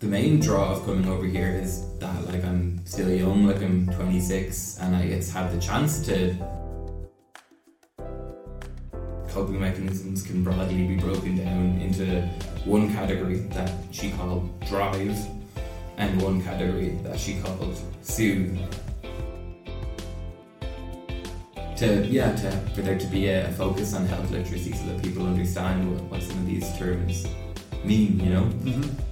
the main draw of coming over here is that like I'm still young, like I'm 26, and I it's had the chance to coping mechanisms can broadly be broken down into one category that she called drive and one category that she called soothe. To yeah, to for there to be a, focus on health literacy so that people understand what, what some of these terms mean, you know. Mm-hmm.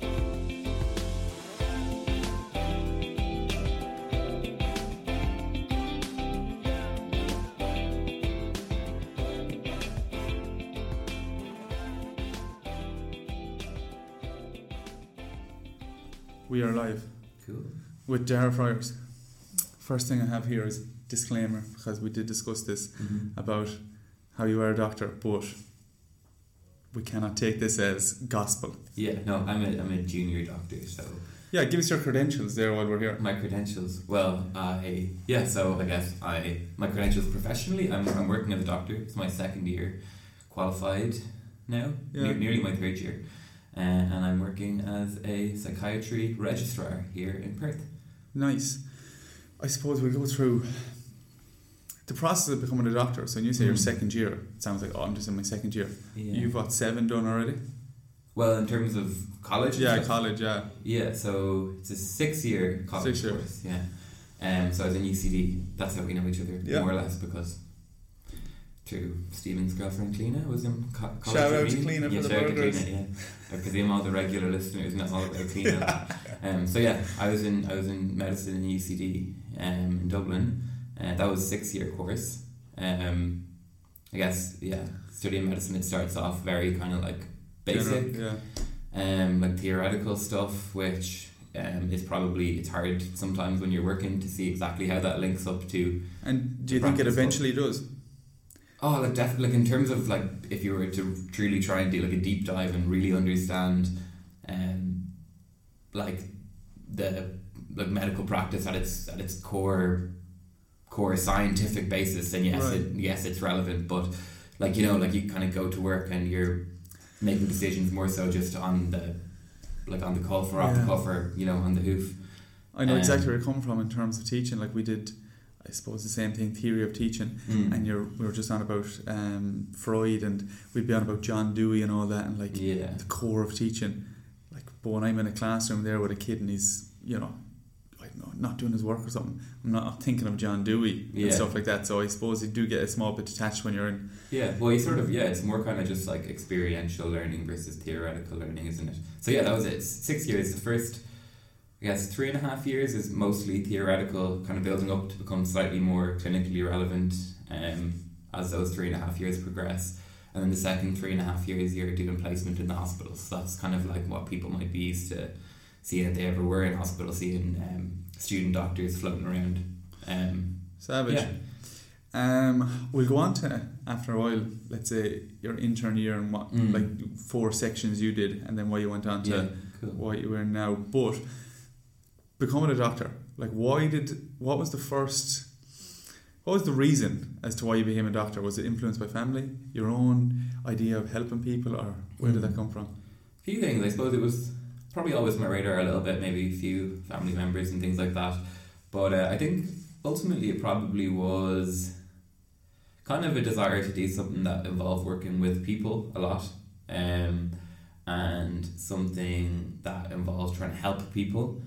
Dara Friars. First thing I have here is disclaimer because we did discuss this Mm-hmm. about how you are a doctor, but we cannot take this as gospel. Yeah, no, I'm a, I'm a junior doctor, so Yeah, give us your credentials there while we're here. my credentials. Well, I yeah, so I guess I my credentials professionally. I'm, I'm working as a doctor. It's my second year, qualified now, Yeah. ne- nearly my third year, uh, and I'm working as a psychiatry registrar here in Perth. Nice. I suppose we'll go through the process of becoming a doctor. So when you say your Mm. second year, it sounds like, oh, I'm just in my second year. Yeah. You've got seven done already? well, in terms of college. Yeah, college, yeah. Yeah, so it's a six-year college Six year. course. Yeah, um, so I was in UCD. That's how we know each other Yeah. more or less because through Stephen's girlfriend Cleena was in co- college. Shout out to. Cleena yeah, for the shout out to burgers. Cleena, yeah, I presume all the regular listeners know all about Cleena. um, so yeah, I was in I was in medicine in UCD um, in Dublin. Uh, that was a six-year course. Um, I guess yeah, studying medicine it starts off very kind of like basic General, yeah. um, like theoretical stuff, which um, is probably it's hard sometimes when you're working to see exactly how that links up to. And do you think it eventually does? Oh, like definitely, like in terms of like if you were to truly try and do like a deep dive and really understand, um, like the like medical practice at its at its core core scientific basis, then yes, Right. it, yes, it's relevant. But like you know, like you kind of go to work and you're making decisions more so just on the like on the cuff or off Yeah. the cuff or you know on the hoof. I know Um, exactly where you're from in terms of teaching. Like we did, I suppose, the same thing, theory of teaching. Mm. And you're, we were just on about um, Freud and we'd be on about John Dewey and all that and like yeah, the core of teaching. Like, but when I'm in a classroom there with a kid and he's, you know, I don't know, not doing his work or something, I'm not thinking of John Dewey Yeah. and stuff like that. So I suppose you do get a small bit detached when you're in. Yeah, well, you sort of yeah, it's more kind of just like experiential learning versus theoretical learning, isn't it? So yeah, that was it. Six years. The first, Guess, three and a half years is mostly theoretical, kind of building up to become slightly more clinically relevant. Um, as those three and a half years progress, and then the second three and a half years you're doing placement in the hospital. So that's kind of like what people might be used to seeing if they ever were in hospital, seeing um, student doctors floating around. Um, Savage. yeah. Um, we'll go on to after a while. Let's say your intern year and what Mm. like four sections you did, and then why you went on to Yeah, cool. what you were in now. But becoming a doctor, like why did what was the first? What was the reason as to why you became a doctor? Was it influenced by family, your own idea of helping people, or where did that come from? A few things. I suppose it was probably always my radar a little bit, maybe a few family members and things like that. But uh, I think ultimately it probably was kind of a desire to do something that involved working with people a lot, um, and something that involves trying to help people.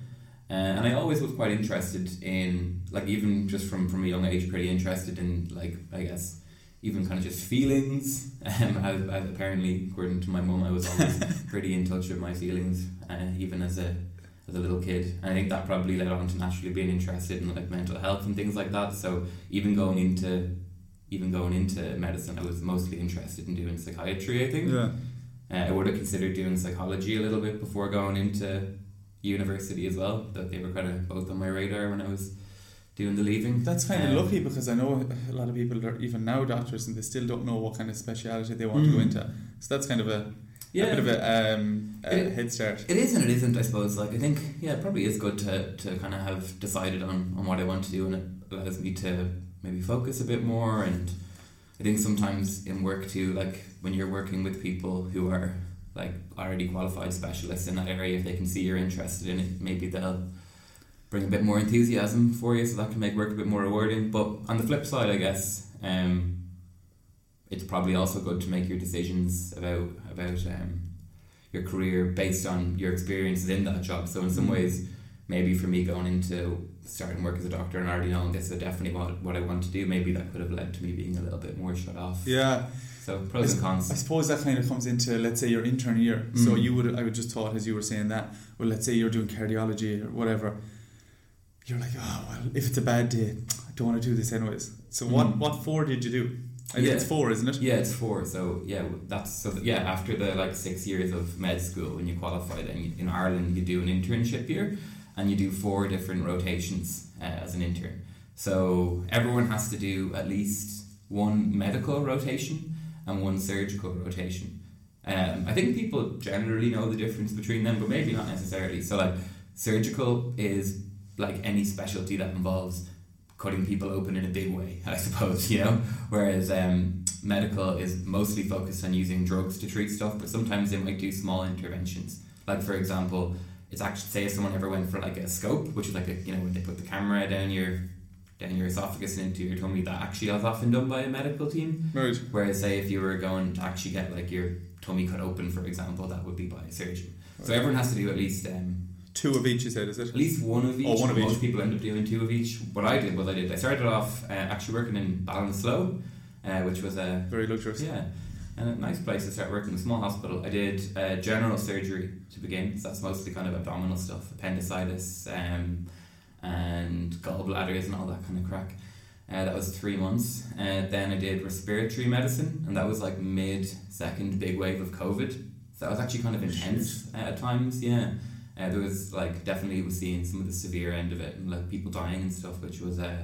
Uh, and I always was quite interested in, like, even just from, from a young age, pretty interested in, like, I guess, even kind of just feelings. Um, as, as apparently, according to my mum, I was always pretty in touch with my feelings, uh, even as a as a little kid. And I think that probably led on to naturally being interested in like mental health and things like that. So even going into even going into medicine, I was mostly interested in doing psychiatry. I think Yeah, uh, I would have considered doing psychology a little bit before going into university as well. That they were kind of both on my radar when I was doing the leaving. that's kind of Um, lucky because I know a lot of people are even now doctors and they still don't know what kind of speciality they want to go Mm. into. So that's kind of a, Yeah, a bit of a, um, a It- head start. It is and it isn't, I suppose. Like I think, yeah, it probably is good to, to kind of have decided on, on what I want to do, and it allows me to maybe focus a bit more. And I think sometimes in work too, like when you're working with people who are like already qualified specialists in that area. If they can see you're interested in it maybe they'll bring a bit more enthusiasm for you so that can make work a bit more rewarding. But on the flip side I guess um, it's probably also good to make your decisions about about um, your career based on your experiences in that job. So in some Mm. ways maybe for me going into starting work as a doctor and already knowing this is definitely what, what I want to do maybe that could have led to me being a little bit more shut off. Yeah, so pros and cons I suppose that kind of comes into let's say your intern year. So Mm. you would I would just thought as you were saying that. Well, let's say you're doing cardiology or whatever. You're like, oh well, if it's a bad day, I don't want to do this anyways. So what Mm. what four did you do? I Yeah. it's four, isn't it? Yeah, it's four. So yeah, that's so that, yeah. After the like six years of med school, when you qualify, then you, in Ireland you do an internship year, and you do four different rotations uh, as an intern. So everyone has to do at least one medical rotation and one surgical rotation. Um, I think people generally know the difference between them, but maybe not necessarily. So like surgical is like any specialty that involves cutting people open in a big way, I suppose, you know. Whereas um, medical is mostly focused on using drugs to treat stuff, but sometimes they might do small interventions. Like for example, it's actually say if someone ever went for like a scope, which is like a you know when they put the camera down your down your esophagus and into your tummy, that actually is often done by a medical team. Right. Whereas say if you were going to actually get like your tummy cut open, for example, that would be by a surgeon. So everyone has to do at least um, Two of each, you said, is it? at least one of each. Oh, one of Most each. people end up doing two of each. What I did was I did. I started off uh, actually working in Ballinasloe, uh, which was a Very luxurious. yeah, and a nice place to start working. A small hospital. I did uh, general surgery to begin. So that's mostly kind of abdominal stuff, appendicitis, um, and gallbladders and all that kind of crack. Uh, that was three months. Uh, then I did respiratory medicine, and that was like mid second big wave of COVID. So that was actually kind of intense uh, at times. Yeah, uh, there was like definitely was seeing some of the severe end of it, and like people dying and stuff, which was uh,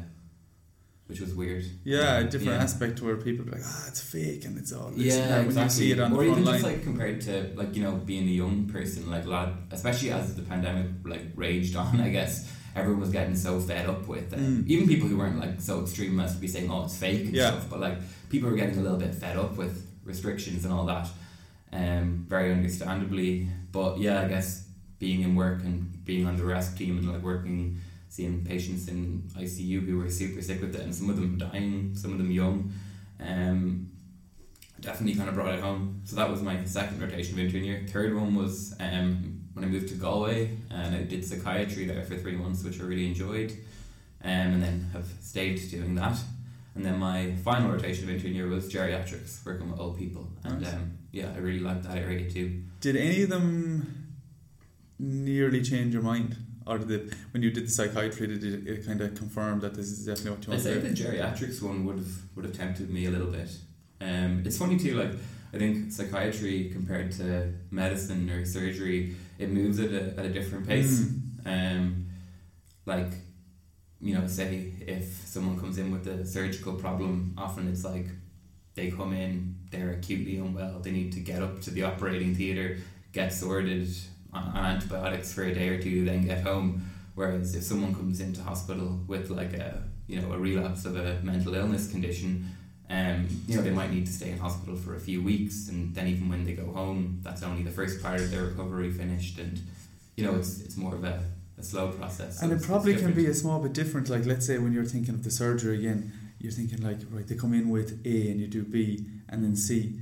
which was weird. Yeah, a different Yeah. aspect where people be like, ah, it's fake and it's all this Yeah, exactly. When you see it on or the even just like compared to like you know being a young person, like a lot, especially as the pandemic like raged on. I guess everyone was getting so fed up with it. Mm. Even people who weren't like so extreme as to be saying, "Oh, it's fake" and Yeah. stuff. But like people were getting a little bit fed up with restrictions and all that. Um, very understandably. But yeah, I guess being in work and being on the rest team and like working, seeing patients in ICU who were super sick with it, and some of them dying, some of them young. Um, definitely kind of brought it home. So that was my second rotation of intern year. Third one was um, when I moved to Galway and I did psychiatry there for three months, which I really enjoyed, um, and then have stayed doing that. And then my final rotation of intern year was geriatrics, working with old people, and Nice. um, yeah, I really liked that area too. Did any of them nearly change your mind? Or did it, when you did the psychiatry, did it, it kind of confirm that this is definitely what you I'd want say to the geriatrics one would have would have tempted me a little bit. Um, it's funny too, like I think psychiatry compared to medicine or surgery, it moves at a, at a different pace. Mm. Um, like, you know, say if someone comes in with a surgical problem, often it's like they come in, they're acutely unwell, they need to get up to the operating theatre, get sorted on, on antibiotics for a day or two, then get home. Whereas if someone comes into hospital with like a you know a relapse of a mental illness condition, um, you know they might need to stay in hospital for a few weeks, and then even when they go home, that's only the first part of their recovery finished, and you know it's it's more of a, a slow process. so And it probably can be a small bit different. Like, let's say when you're thinking of the surgery again, you're thinking like, right, they come in with A and you do B and then C.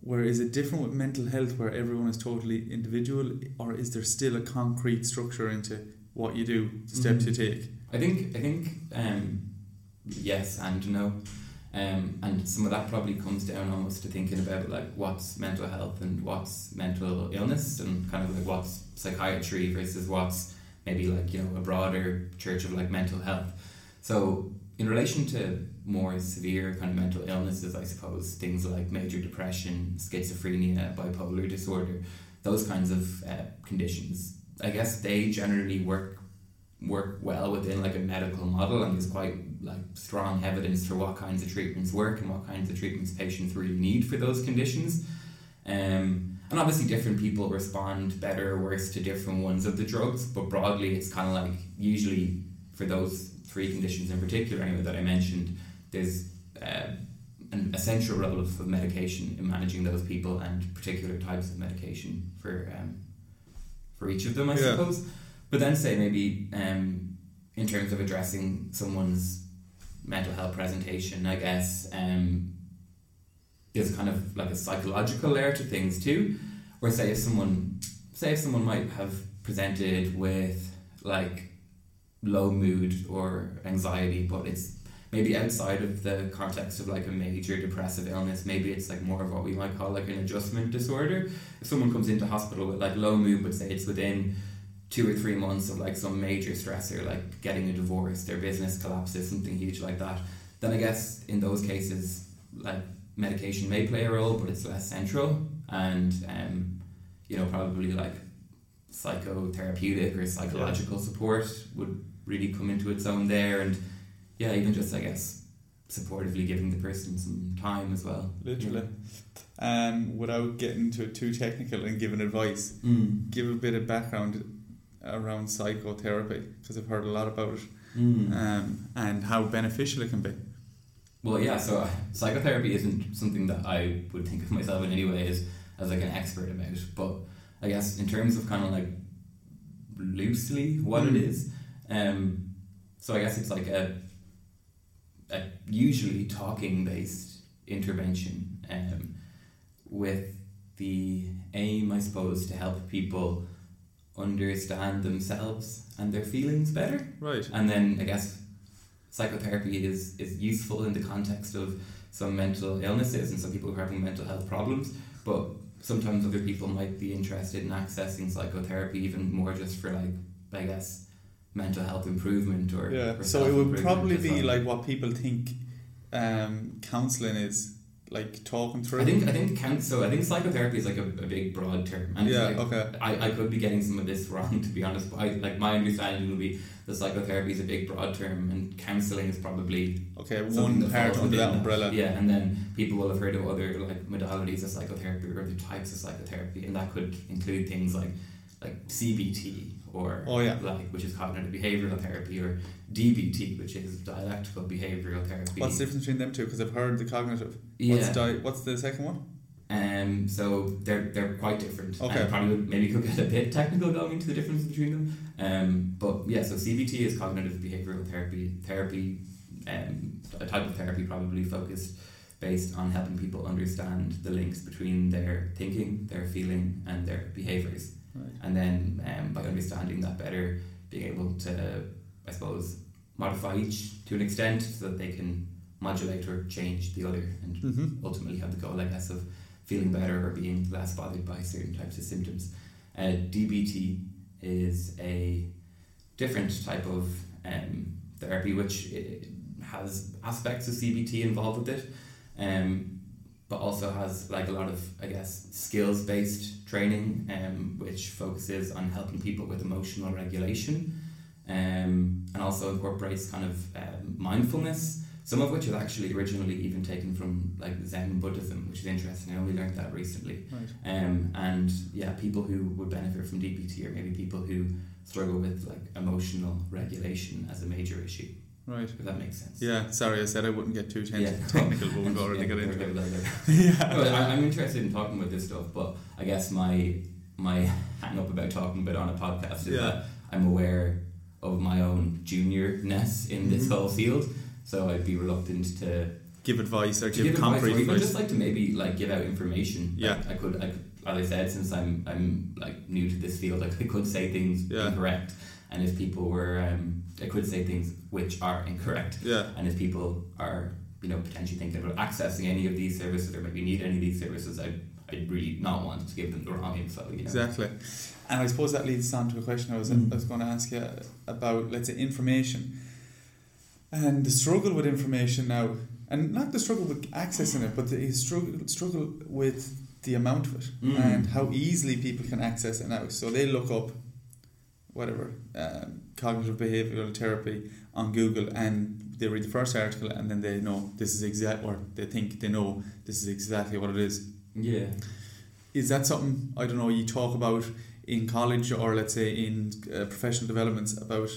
Where is it different with mental health, where everyone is totally individual, or is there still a concrete structure into what you do, the steps Mhm. you take? I think I think um, yes and no. Um, and some of that probably comes down almost to thinking about like what's mental health and what's mental illness and kind of like what's psychiatry versus what's maybe like you know a broader church of like mental health. So in relation to more severe kind of mental illnesses, I suppose things like major depression, schizophrenia, bipolar disorder, those kinds of uh, conditions. I guess they generally work work well within like a medical model and there's quite like strong evidence for what kinds of treatments work and what kinds of treatments patients really need for those conditions um, and obviously different people respond better or worse to different ones of the drugs but broadly it's kind of like usually for those three conditions in particular anyway that I mentioned there's uh, an essential role of, of medication in managing those people and particular types of medication for um, for each of them, I Yeah. suppose. But then say maybe um, in terms of addressing someone's mental health presentation, I guess um, there's kind of like a psychological layer to things too. Where say if someone say if someone might have presented with like low mood or anxiety, but it's maybe outside of the context of like a major depressive illness. Maybe it's like more of what we might call like an adjustment disorder. If someone comes into hospital with like low mood, but say it's within two or three months of like some major stressor, like getting a divorce, their business collapses, something huge like that, then I guess in those cases, like medication may play a role, but it's less central, and um, you know probably like psychotherapeutic or psychological support would really come into its own there, and yeah, even just I guess supportively giving the person some time as well. Literally. Um, without getting to too technical and giving advice, Mm. give a bit of background around psychotherapy because I've heard a lot about it Mm. um, and how beneficial it can be. Well, yeah. So uh, psychotherapy isn't something that I would think of myself in any way as as like an expert about. But I guess in terms of kind of like loosely what Mm. it is, um, so I guess it's like a, a usually talking based intervention um, with the aim, I suppose, to help people understand themselves and their feelings better. Right. And then I guess psychotherapy is, is useful in the context of some mental illnesses and some people who are having mental health problems. But sometimes other people might be interested in accessing psychotherapy even more just for like I guess mental health improvement or Yeah. or So it would probably be like what people think um, counselling is, like talking through. I think I think count so I think psychotherapy is like a, a big broad term. And yeah. like, okay. I, I could be getting some of this wrong to be honest, but I, like my understanding would be that psychotherapy is a big broad term and counselling is probably Okay. One part under that umbrella. Yeah, and then people will have heard of other like modalities of psychotherapy or other types of psychotherapy, and that could include things like like CBT or Oh, yeah. like which is cognitive behavioral therapy or DBT, which is dialectical behavioral therapy. What's the difference between them two? Because I've heard the cognitive. yeah. What's, di- what's the second one? Um, so they're they're quite different. Okay. And probably would, maybe could get a bit technical going into the difference between them. Um, but yeah, so CBT is cognitive behavioral therapy. Therapy, um, a type of therapy probably focused based on helping people understand the links between their thinking, their feeling, and their behaviors. Right. And then um, by understanding that better, being able to, I suppose, modify each to an extent so that they can modulate or change the other and Mm-hmm. ultimately have the goal, I guess, of feeling better or being less bothered by certain types of symptoms. Uh, DBT is a different type of um, therapy which uh, has aspects of CBT involved with it, um, but also has like a lot of, I guess, skills based training, um, which focuses on helping people with emotional regulation, um, and also incorporates kind of um, mindfulness some of which is actually originally even taken from like Zen Buddhism, which is interesting. I only learned that recently. Right. Um, and yeah, people who would benefit from DBT are maybe people who struggle with like emotional regulation as a major issue. Right. If that makes sense. Yeah. Sorry, I said I wouldn't get too Yeah. technical, but we've already Yeah, got into it. yeah. Well, I'm interested in talking about this stuff, but I guess my my hang up about talking about it on a podcast is Yeah. that I'm aware of my own juniorness in this Mhm. whole field, so I'd be reluctant to Give advice or give, give advice concrete or even advice. just like to maybe like give out information. Yeah. Like, I could, I could, as I said, since I'm I'm like new to this field, like I could say things Yeah. incorrect, and if people were, um, I could say things which are incorrect, yeah. and if people are, you know, potentially thinking about accessing any of these services or maybe need any of these services, I I'd really not want to give them the wrong info. You know. Exactly. And I suppose that leads on to a question I was, Mm. I was going to ask you about, let's say, information and the struggle with information now. And not the struggle with accessing it, but the struggle, struggle with the amount of it Mm. and how easily people can access it now. So they look up whatever, um, cognitive behavioral therapy on Google and they read the first article and then they know this is exact, or they think they know this is exactly what it is Yeah. is that something I don't know you talk about in college or let's say in uh, professional developments about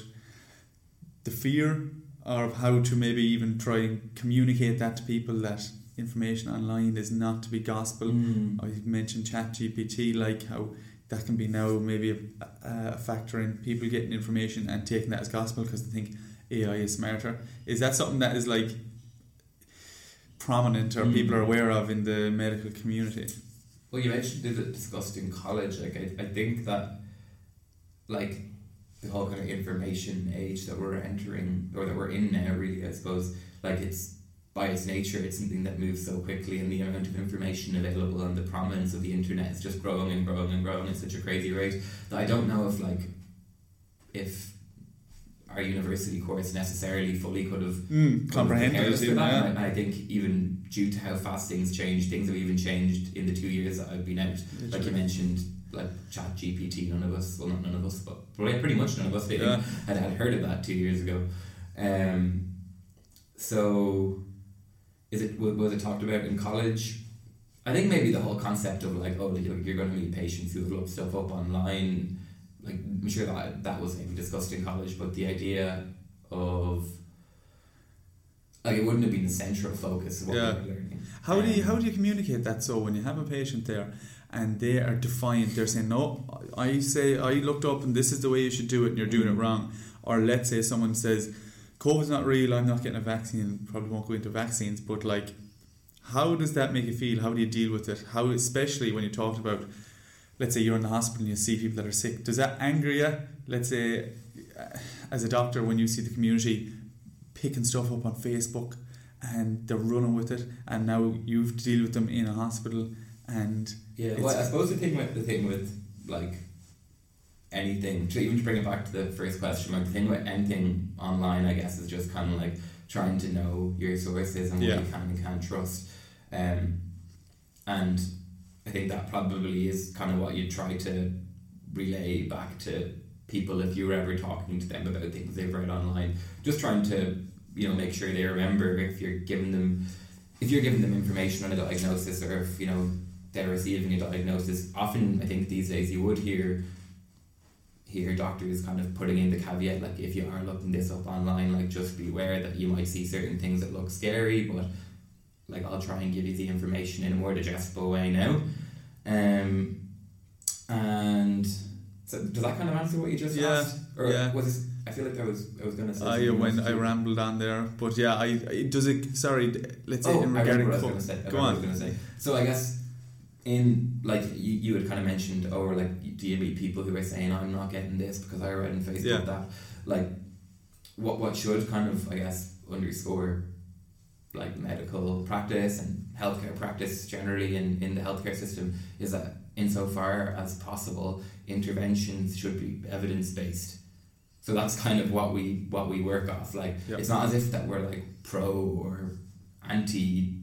the fear of how to maybe even try and communicate that to people that information online is not to be gospel. Mm. I mentioned ChatGPT, like how that can be now maybe a, a factor in people getting information and taking that as gospel because they think AI is smarter. Is that something that is like prominent or Mm. people are aware of in the medical community? Well, you mentioned it discussed in college. Like, I, I think that, like, the whole kind of information age that we're entering, or that we're in now, really, I suppose, like, it's by its nature, it's something that moves so quickly, and the amount of information available and the prominence of the internet is just growing and growing and growing at such a crazy rate that I don't know if, like, if our university course necessarily fully could have Mm, comprehended prepared it us for even, that. yeah. I, I think even due to how fast things change, things have even changed in the two years that I've been out. Like you mentioned, like Chat GPT, none of us, well not none of us, but pretty much none of us, I Yeah. had, had heard of that two years ago. Um, so, is it was it talked about in college? I think maybe the whole concept of like, oh, you're, you're going to meet patients who look stuff up online. Like, I'm sure that that was maybe discussed in college, but the idea of like it wouldn't have been the central focus of what Yeah. we were learning. How do you Um, how do you communicate that? So when you have a patient there and they are defiant, they're saying, "No, I say I looked up and this is the way you should do it, and you're doing it Mm. wrong." Or let's say someone says, "COVID's not real. I'm not getting a vaccine." Probably won't go into vaccines, but like, how does that make you feel? How do you deal with it? How, especially when you talked about, let's say you're in the hospital and you see people that are sick. Does that anger you? Let's say, uh, as a doctor, when you see the community picking stuff up on Facebook and they're running with it, and now you've to deal with them in a hospital, and Yeah, well, I suppose the thing with the thing with like anything to even to bring it back to the first question, like the thing with anything online, I guess, is just kind of like trying to know your sources and what Yeah. you can and can't trust. Um, and I think that probably is kind of what you try to relay back to people if you were ever talking to them about things they've read online. Just trying to you know make sure they remember if you're giving them if you're giving them information on a diagnosis or if you know they're receiving a diagnosis. Often, I think these days you would hear hear is kind of putting in the caveat like if you are looking this up online, like just be aware that you might see certain things that look scary, but like I'll try and give you the information in a more digestible way now. Um, and so does that kind of answer what you just Yeah, asked? Or yeah. was this, I feel like I was I was gonna say I I rambled on there, but yeah, I, I does it. Sorry, let's say Oh, in I regarding remember what I was to say. Go what I on. was to say. So I guess in like you, you had kind of mentioned, oh, like do you meet people who are saying I'm not getting this because I read in Facebook Yeah. that like what what should kind of I guess underscore like medical practice and healthcare practice generally in, in the healthcare system is that insofar as possible interventions should be evidence based. So that's kind of what we what we work off. Like Yeah. it's not as if that we're like pro or anti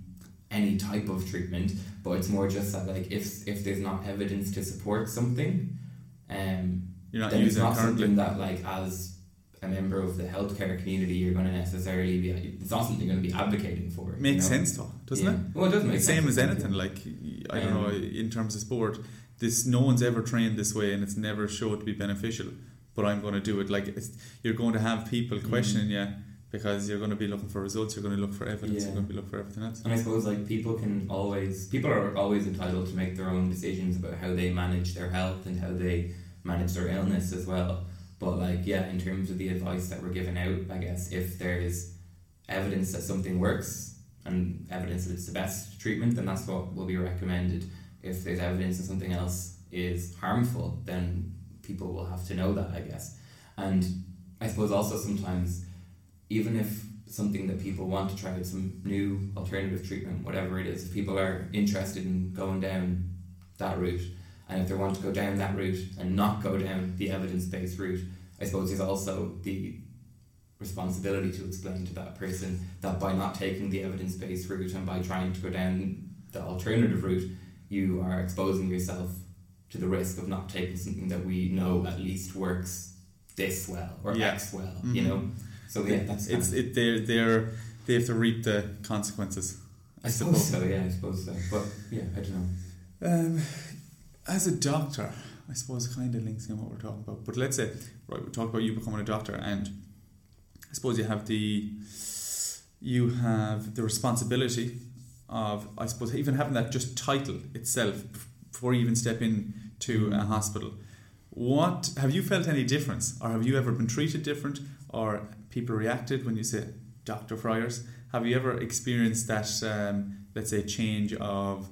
any type of treatment, but it's more just that like if if there's not evidence to support something, um, You're not then it's not currently. something that like as a member of the healthcare community you're going to necessarily be. It's not something you're going to be advocating for. you Makes know? sense though, doesn't Yeah. it? Well, it does make It's sense. same as anything. Like I don't Um, know in terms of sport, this no one's ever trained this way, and it's never showed to be beneficial. But I'm going to do it. Like it's, you're going to have people Mm. questioning you because you're going to be looking for results. You're going to look for evidence. Yeah. You're going to be looking for everything else. And I suppose like people can always people are always entitled to make their own decisions about how they manage their health and how they manage their illness as well. But like yeah, in terms of the advice that we're giving out, I guess if there's evidence that something works and evidence that it's the best treatment, then that's what will be recommended. If there's evidence that something else is harmful, then people will have to know that, I guess. And I suppose also sometimes even if something that people want to try out some new alternative treatment, whatever it is, if people are interested in going down that route, and if they want to go down that route and not go down the evidence based route, I suppose there's also the responsibility to explain to that person that by not taking the evidence based route and by trying to go down the alternative route, you are exposing yourself to the risk of not taking something that we know at least works this well or Yeah. X well, you Mhm. know. So yeah, that's It's of- it. They're they're they have to reap the consequences. I suppose so. Yeah, I suppose so. But yeah, I don't know. Um, as a doctor, I suppose it kind of links in what we're talking about. But let's say, right, we talked about you becoming a doctor, and I suppose you have the you have the responsibility of I suppose even having that just title itself before you even step in to a hospital. What have you felt any difference, or have you ever been treated different, or people reacted when you said Doctor Friars? Have you ever experienced that, um, let's say, change of?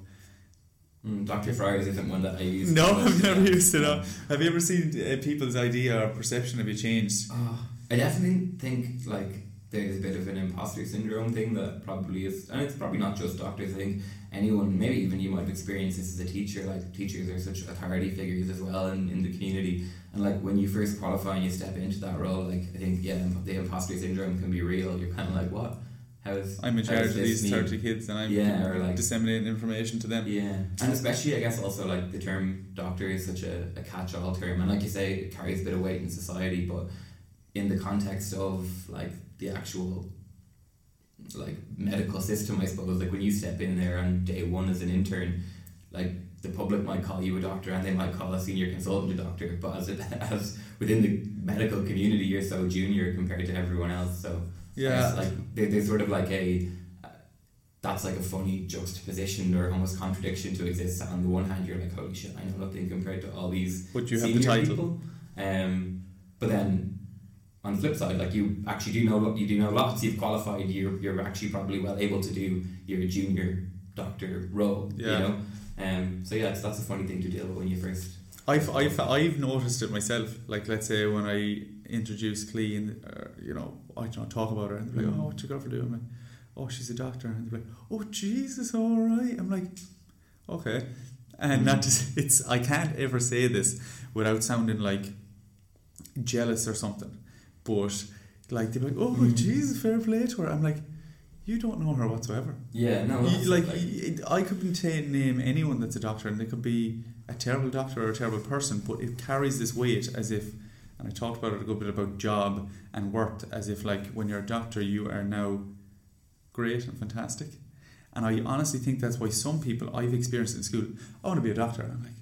Mm, Dr. Friars isn't one that I use. No, I've never yeah. used it. uh, Have you ever seen uh, people's idea or perception of you changed? Oh, I definitely think like there's a bit of an imposter syndrome thing that probably is, and it's probably not just doctors. I think anyone, maybe even you might have experienced this as a teacher. Like teachers are such authority figures as well in, in the community, and like when you first qualify and you step into that role, like I think yeah, the imposter syndrome can be real. You're kind of like, what? How's I'm in charge of these thirty kids, and I'm Yeah, or like disseminating information to them. yeah, and especially I guess also like the term doctor is such a, a catch-all term, and like you say, it carries a bit of weight in society. But in the context of like the actual like medical system, I suppose, like when you step in there on day one as an intern, like the public might call you a doctor and they might call a senior consultant a doctor, but as it, as within the medical community, you're so junior compared to everyone else. So Yeah, like there, there's sort of like a that's like a funny juxtaposition or almost contradiction to exist. On the one hand, you're like, holy shit, I know nothing compared to all these but you have the senior title. people. Um, but then on the flip side, like you actually do know you do know lots. You've qualified. You're you're actually probably well able to do your junior doctor role. Yeah. You know. Um, so yeah, it's, that's a funny thing to deal with when you first. I've, I've, I've noticed it myself. Like, let's say when I introduce Clean, uh, you know, I don't talk about her, and they're like, Mm. "Oh, what's your girlfriend do?" I'm like, "Oh, she's a doctor," and they're like, "Oh, Jesus, all right." I'm like, "Okay," and not just it's. I can't ever say this without sounding like jealous or something, but like they're like, "Oh, Mm. Jesus, fair play to her." I'm like, "You don't know her whatsoever." Yeah. No. You- like, y- I couldn't name anyone that's a doctor, and they could be a terrible doctor or a terrible person, but it carries this weight as if, and I talked about it a good bit about job and worth, as if like when you're a doctor, you are now great and fantastic. And I honestly think that's why some people I've experienced in school, I want to be a doctor. I'm like,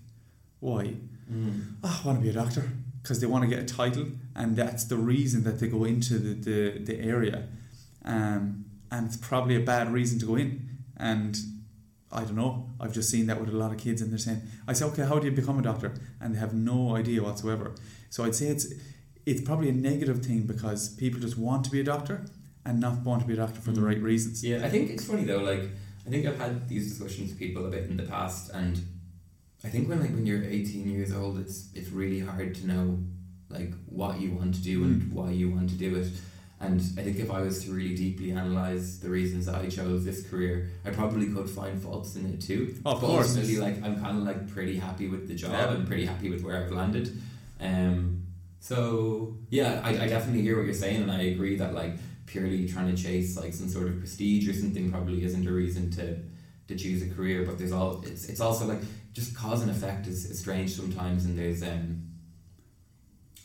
why? Mm. oh, I want to be a doctor because they want to get a title, and that's the reason that they go into the, the, the area. Um, and it's probably a bad reason to go in. And I don't know, I've just seen that with a lot of kids, and they're saying, I say, okay, how do you become a doctor? And they have no idea whatsoever. So I'd say it's it's probably a negative thing because people just want to be a doctor and not want to be a doctor for the Mm. right reasons. Yeah, I think it's funny though. Like, I think I've had these discussions with people a bit in the past, and I think when like when you're 18 years old, it's it's really hard to know like what you want to do and Mm. why you want to do it. And I think if I was to really deeply analyze the reasons that I chose this career, I probably could find faults in it too. Of but course. ultimately, like I'm kind of like pretty happy with the job Yeah. and pretty happy with where I've landed. Um, so yeah, I, I definitely hear what you're saying, and I agree that like purely trying to chase like some sort of prestige or something probably isn't a reason to to choose a career. But there's all it's it's also like just cause and effect is, is strange sometimes, and there's um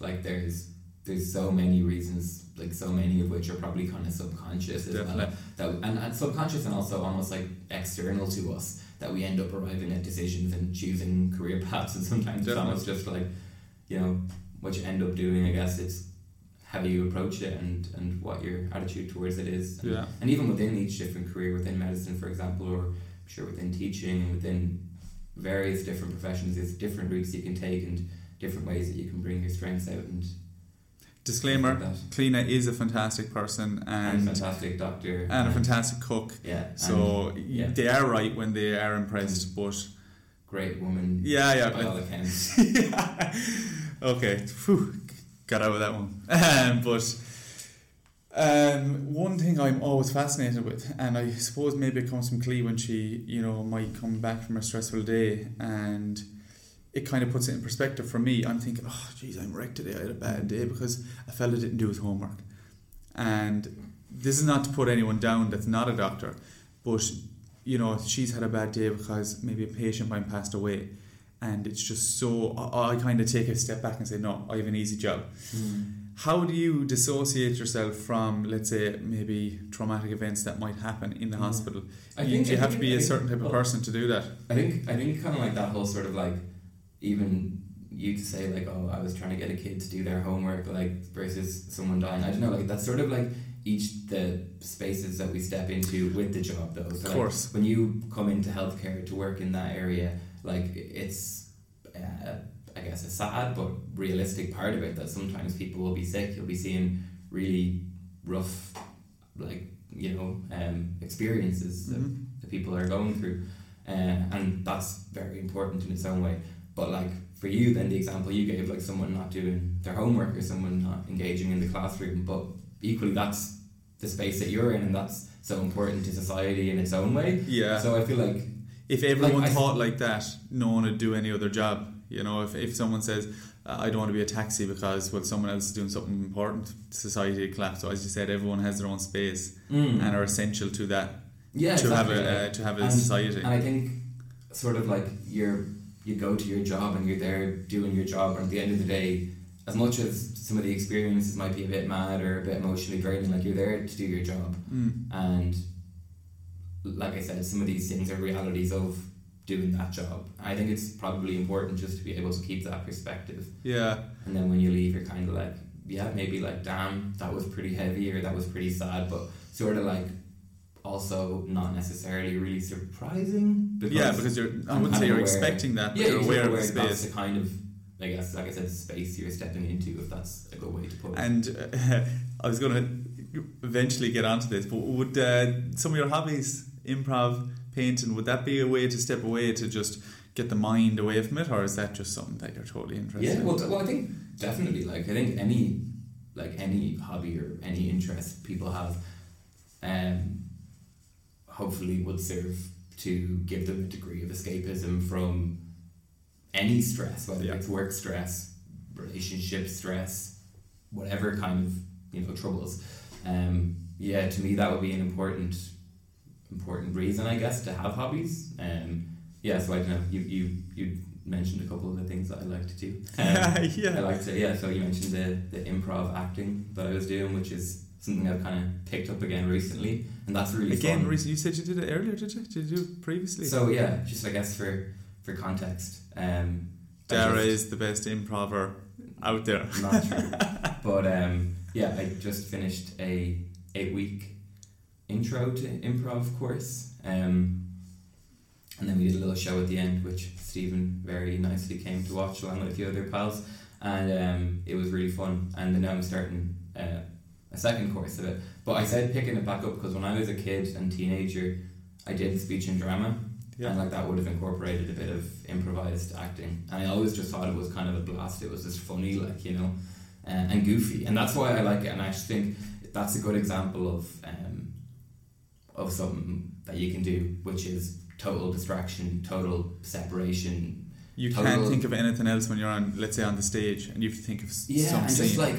like there's there's so many reasons, like so many of which are probably kind of subconscious as well. That and, and subconscious and also almost like external to us that we end up arriving at decisions and choosing career paths, and sometimes it's almost just like you know what you end up doing. I guess it's how you approach it and and what your attitude towards it is. And, Yeah. and even within each different career, within medicine, for example, or I'm sure within teaching, within various different professions, there's different routes you can take and different ways that you can bring your strengths out and Disclaimer. Cleena is a fantastic person And, and, a fantastic doctor and a fantastic cook. yeah. So and yeah. they are right when they are impressed, but great woman. yeah, yeah. by all accounts. yeah. Okay, Phew, got out of that one. Um, but um, one thing I'm always fascinated with, and I suppose maybe it comes from Clee when she, you know, might come back from a stressful day, and it kind of puts it in perspective for me. I'm thinking, oh, geez, I'm wrecked today. I had a bad day because a fella didn't do his homework, and this is not to put anyone down that's not a doctor, but you know, she's had a bad day because maybe a patient might have passed away and it's just so I, I kind of take a step back and say no I have an easy job how do you dissociate yourself from let's say maybe traumatic events that might happen in the Mm. hospital I you, think you I have to be I a think- certain type of well, person to do that I think I think kind of like that whole sort of like even you to say like oh I was trying to get a kid to do their homework like versus someone dying I don't know like that's sort of like each the spaces that we step into with the job though. So Of like, course. when you come into healthcare to work in that area, like it's, uh, I guess, a sad but realistic part of it that sometimes people will be sick. You'll be seeing really rough, like you know, um, experiences that, Mhm. that people are going through, uh, and that's very important in its own way. But like for you, then the example you gave, like someone not doing their homework or someone not engaging in the classroom, but equally that's the space that you're in, and that's so important to society in its own way. Yeah. So I feel like if everyone Like, I- thought like that, no one would do any other job. You know, if, if someone says, uh, I don't want to be a taxi because, well, someone else is doing something important, society would collapse. So, as you said, everyone has their own space mm, and are essential to that, yeah, to, exactly, have yeah. a, uh, to have a And- society. And I think sort of like you're you go to your job and you're there doing your job and at the end of the day, as much as some of the experiences might be a bit mad or a bit emotionally draining, like you're there to do your job. Mm. And like I said, some of these things are realities of doing that job. I think it's probably important just to be able to keep that perspective. Yeah. And then when you leave, you're kind of like, yeah, maybe like, damn, that was pretty heavy or that was pretty sad, but sort of like also not necessarily really surprising. Because yeah, because you're, I wouldn't say you're aware- expecting that, but yeah, you're you're aware of aware the that's space. the kind of, I guess, like I said, space you're stepping into, if that's a good way to put it. And uh, I was going to eventually get onto this, but would uh, some of your hobbies, improv, painting, would that be a way to step away to just get the mind away from it, or is that just something that you're totally interested Yeah, in? well, t- well, I think definitely. Like, I think any, like any hobby or any interest people have, um, hopefully would serve to give them a degree of escapism from any stress, whether Yeah. it's work stress, relationship stress, whatever kind of you know troubles. Um, yeah, to me that would be an important, important reason, I guess, to have hobbies. Um, yeah, so I don't know. You you you mentioned a couple of the things that I like to do. Um, I yeah. like to, yeah. So you mentioned the, the improv acting that I was doing, which is something I've kind of picked up again recently, and that's really Again, fun. recently, you said you did it earlier, did you? Did you do it previously? So yeah, just I guess for for context, um, Dara is the best improver out there. not true, but um, yeah, I just finished a eight week intro to improv course, um, and then we did a little show at the end, which Stephen very nicely came to watch along with a few other pals, and um, it was really fun. And then now I'm starting a second course of it. But I said picking it back up because when I was a kid and teenager, I did speech and drama, and like that would have incorporated a bit of improvised acting. And I always just thought it was kind of a blast. It was just funny, like you know, uh, and goofy, and that's why I like it. And I just think that's a good example of um, of something that you can do, which is total distraction, total separation. You Total- can't think of anything else when you're on, let's say, on the stage, and you have to think of Yeah, some and scene. just like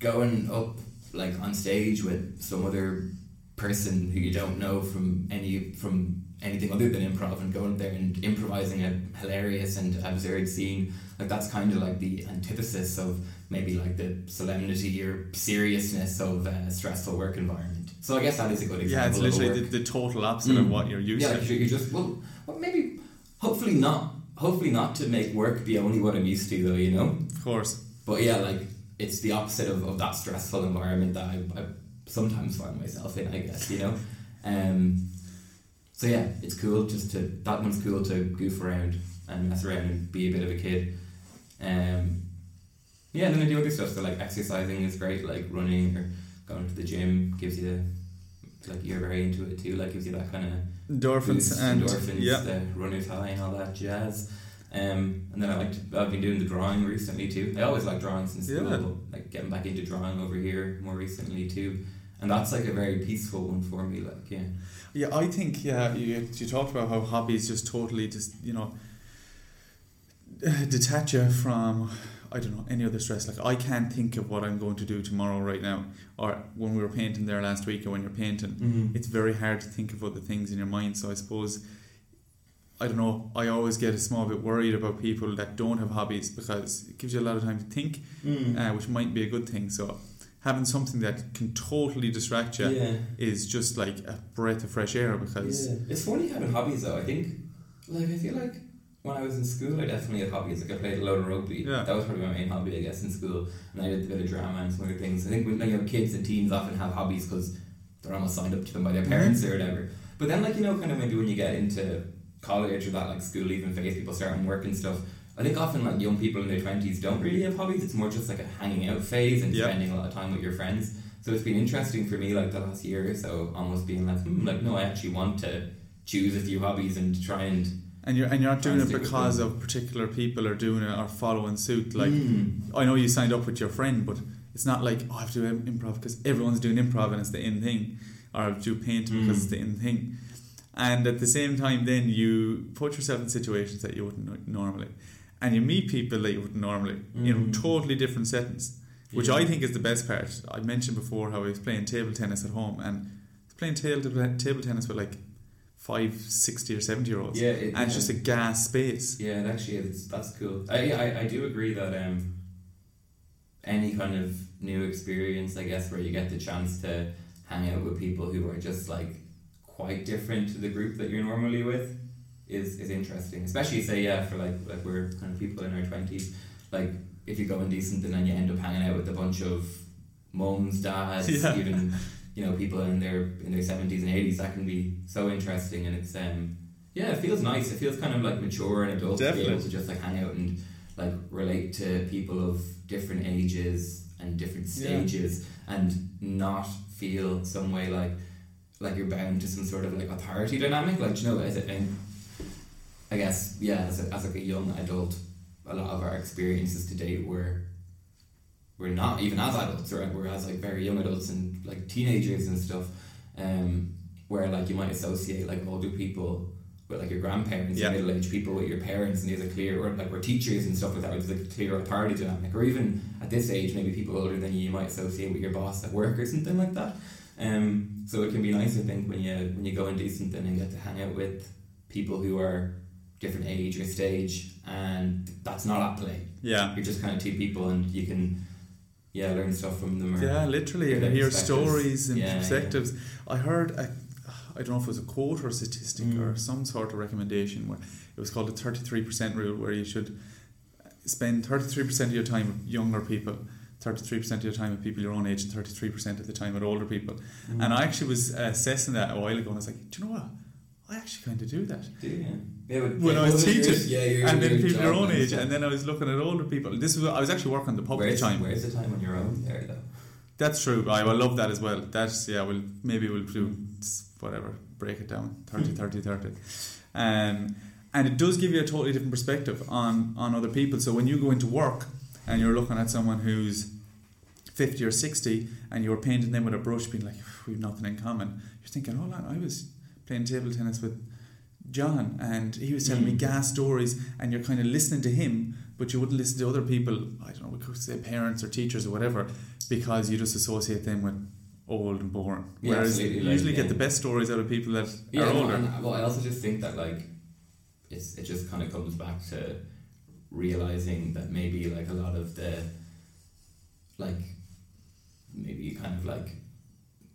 going up like on stage with some other person who you don't know from any from anything other than improv and going there and improvising a hilarious and absurd scene like that's kind of like the antithesis of maybe like the solemnity or seriousness of a stressful work environment so I guess that is a good example yeah, it's literally the, the total opposite of Mm. what you're used yeah, to. you're, you're just well, well, maybe hopefully not. Hopefully not to make work be only what I'm used to, though. You know. Of course. But yeah, like it's the opposite of, of that stressful environment that I, I sometimes find myself in. I guess you know. Um. So yeah, it's cool just to that one's cool to goof around and mess around and be a bit of a kid. Um. Yeah, and then I do other stuff. So like exercising is great, like running or going to the gym gives you like you're very into it too. Like gives you that kind of Endorphins boost, and endorphins, yeah, the runner's high and all that jazz. Um, and then I like to, I've been doing the drawing recently too. I always like drawing since Yeah. but like getting back into drawing over here more recently too. And that's like a very peaceful one for me. Like yeah, yeah. I think yeah. You, you talked about how hobbies just totally just you know detach you from I don't know any other stress. Like I can't think of what I'm going to do tomorrow right now, or when we were painting there last week, or when you're painting. mm-hmm. it's very hard to think of other things in your mind. So I suppose I don't know. I always get a small bit worried about people that don't have hobbies because it gives you a lot of time to think, mm. uh, which might be a good thing. So having something that can totally distract you yeah. is just like a breath of fresh air because Yeah. It's funny having hobbies though. I think, like, I feel like when I was in school, I definitely had hobbies. Like I played a load of rugby. Yeah. That was probably my main hobby, I guess, in school. And I did a bit of drama and some other things. I think when like, you know, kids and teens often have hobbies because they're almost signed up to them by their parents or whatever. But then, like you know, kind of maybe when you get into college or that like school leaving phase, people starting work and stuff. I think often like young people in their twenties don't really have hobbies. It's more just like a hanging out phase and Yeah. spending a lot of time with your friends. So it's been interesting for me, like the last year or so, almost being like, hmm, like no, I actually want to choose a few hobbies and try and And you're and you're not doing it because of particular people are doing it or following suit. Like Mm. I know you signed up with your friend, but it's not like oh, I have to do improv because everyone's doing improv and it's the in thing, or I do painting because Mm. it's the in thing. And at the same time, then you put yourself in situations that you wouldn't normally, and you meet people that you wouldn't normally in Mm. totally different settings, which Yeah. I think is the best part. I mentioned before how I was playing table tennis at home and playing table table tennis with like five, 60 or seventy year olds, Yeah, it, and it's just a gas space. yeah, it actually is. That's cool. I, I I do agree that um, any kind of new experience, I guess, where you get the chance to hang out with people who are just like quite different to the group that you're normally with, is is interesting. Especially say yeah, for like like we're kind of people in our twenties, like if you go in decent and then you end up hanging out with a bunch of mums, dads, Yeah. even you know people in their in their seventies and eighties. That can be so interesting, and it's um yeah, it feels nice. It feels kind of like mature and adult to be able to just like hang out and like relate to people of different ages and different Yeah. stages, and not feel some way like like you're bound to some sort of like authority dynamic. Like you know, a, and I guess yeah, as a, as like a young adult, a lot of our experiences to date were we're not even as adults, right? We're as like very young adults and like teenagers and stuff. Um, where like you might associate like older people with like your grandparents, Yeah. middle aged people with your parents, and there's a clear or like we're teachers and stuff like that. There's like a clear authority dynamic, or even at this age, maybe people older than you, you might associate with your boss at work or something like that. Um, so it can be nice, I think, when you when you go in decent and get to hang out with people who are different age or stage, and that's not at play. Yeah. You're just kind of two people, and you can yeah learn stuff from them. Or, Yeah, literally, and hear stories and Yeah, yeah. perspectives. I heard, a, I don't know if it was a quote or a statistic Mm. or some sort of recommendation where it was called the 33% rule, where you should spend 33% of your time with younger people, 33% of your time with people your own age, and 33% of the time with older people. Mm. And I actually was uh, assessing that a while ago, and I was like, do you know what? I actually kind of do that. Do you? Yeah, but- When yeah, I was teaching, yeah, you're, and then people your own age, stuff. and then I was looking at older people. This was I was actually working on the public where's, time. Where's the time on your own there though? That's true. I will love that as well. That's yeah. We'll maybe we'll do whatever. Break it down 30, 30, 30. Um, and it does give you a totally different perspective on on other people. So when you go into work and you're looking at someone who's fifty or sixty, and you're painting them with a brush, being like, "We've nothing in common." You're thinking, "Hold on, I was playing table tennis with." John and he was telling me Mm. gas stories and you're kind of listening to him but you wouldn't listen to other people I don't know we could say parents or teachers or whatever because you just associate them with old and boring. Yeah, Whereas you like, usually get the best stories out of people that Yeah, are older. and, well, I also just think that like it's it just kind of comes back to realizing that maybe like a lot of the like maybe kind of like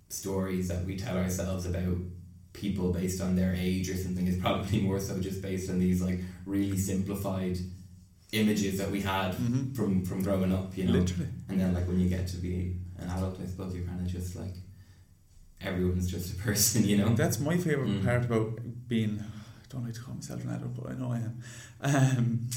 stories that we tell ourselves about people based on their age or something is probably more so just based on these like really simplified images that we had Mhm. from from growing up you know Literally. and then like when you get to be an adult I suppose you're kind of just like everyone's just a person you know That's my favourite Mm. part about being, I don't like to call myself an adult, but I know I am, um,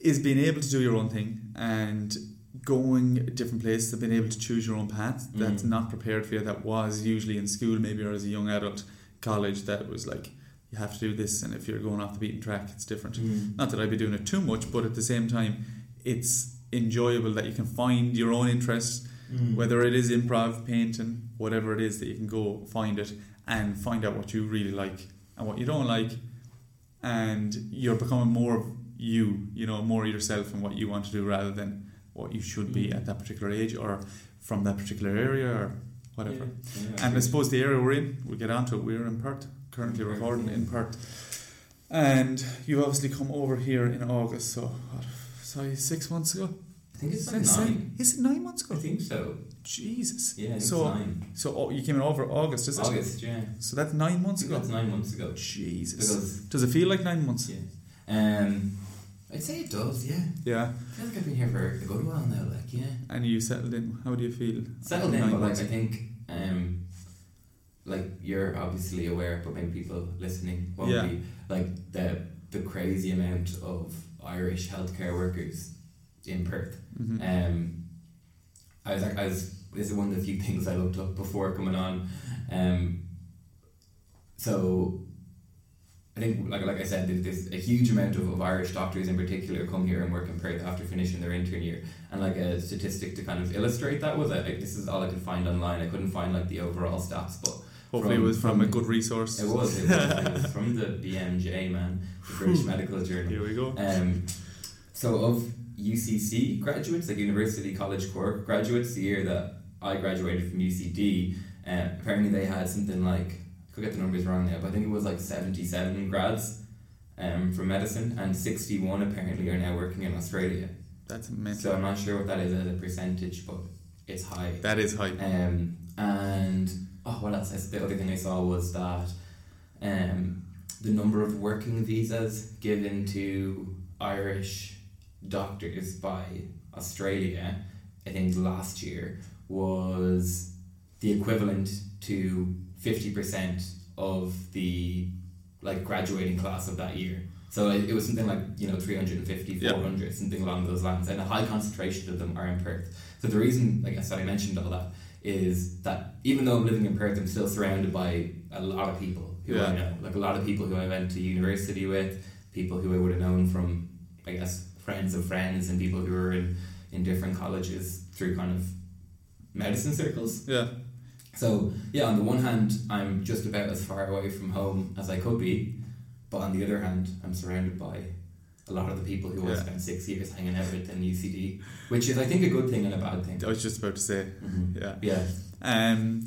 is being able to do your own thing and going different places and being able to choose your own path that's Mm. not prepared for you, that was usually in school, maybe or as a young adult, college, that was like, you have to do this, and if you're going off the beaten track, it's different. Mm. Not that I'd be doing it too much, but at the same time, it's enjoyable that you can find your own interests Mm. whether it is improv, painting, whatever it is that you can go find it and find out what you really like and what you don't like, and you're becoming more you, you know, more yourself and what you want to do rather than what you should be Mm. at that particular age or from that particular area or whatever. Yeah, yeah, And I suppose the area we're in, we'll get onto it. We're in Perth, currently recording in Perth, and you obviously come over here in August. So, what, sorry, six months ago. I think it's like nine. is it nine months ago? I think so. Jesus. Yeah, So- nine. So oh, you came in over August, is it? August, yeah. So that's nine months ago. that's nine months ago. Jesus. Because Does it feel like nine months? yeah, Um, I'd say it does, yeah. Yeah. I feel like I've been here for a good while now, like, yeah. And you settled in. How do you feel? Settled in, but like. I think, um, like, you're obviously aware, but maybe people listening won't Yeah. be, like, the, the crazy amount of Irish healthcare workers in Perth. Mhm. Um, I was, like, I was, this is one of the few things I looked up before coming on. Um, so, I think, like, like I said, there's, a huge amount of, of Irish doctors in particular come here and work in Perth after finishing their intern year. And like a statistic to kind of illustrate that was, I, I- this is all I could find online. I couldn't find like the overall stats, but Hopefully, from- it was from, from- a good resource. it was, it was, it was from the BMJ, man, the British Medical Journal. Here we go. Um, so of UCC graduates, like University College Cork graduates, the year that I graduated from UCD, uh, apparently they had something like could get the numbers wrong now, but I think it was like seventy seven grads um, from medicine, and sixty one apparently are now working in Australia. That's mental. So I'm not sure what that is as a percentage, but it's high. that is high. Um, and oh, what else? The other thing I saw was that um, the number of working visas given to Irish doctors by Australia, I think last year was the equivalent to fifty percent of the like graduating class of that year. So it, it was something like you know 350, Yeah. 400, something along those lines, and a high concentration of them are in Perth. So the reason, I guess, that I mentioned all that is that even though I'm living in Perth, I'm still surrounded by a lot of people who I Yeah. know, like a lot of people who I went to university with, people who I would have known from, I guess, friends of friends, and people who were in in different colleges through kind of medicine circles. Yeah. So yeah, on the one hand, I'm just about as far away from home as I could be, but on the other hand, I'm surrounded by a lot of the people who I spent six years hanging out with in UCD, which is I think a good thing and a bad thing. I was just about to say. Mhm. Yeah. Yeah. Um,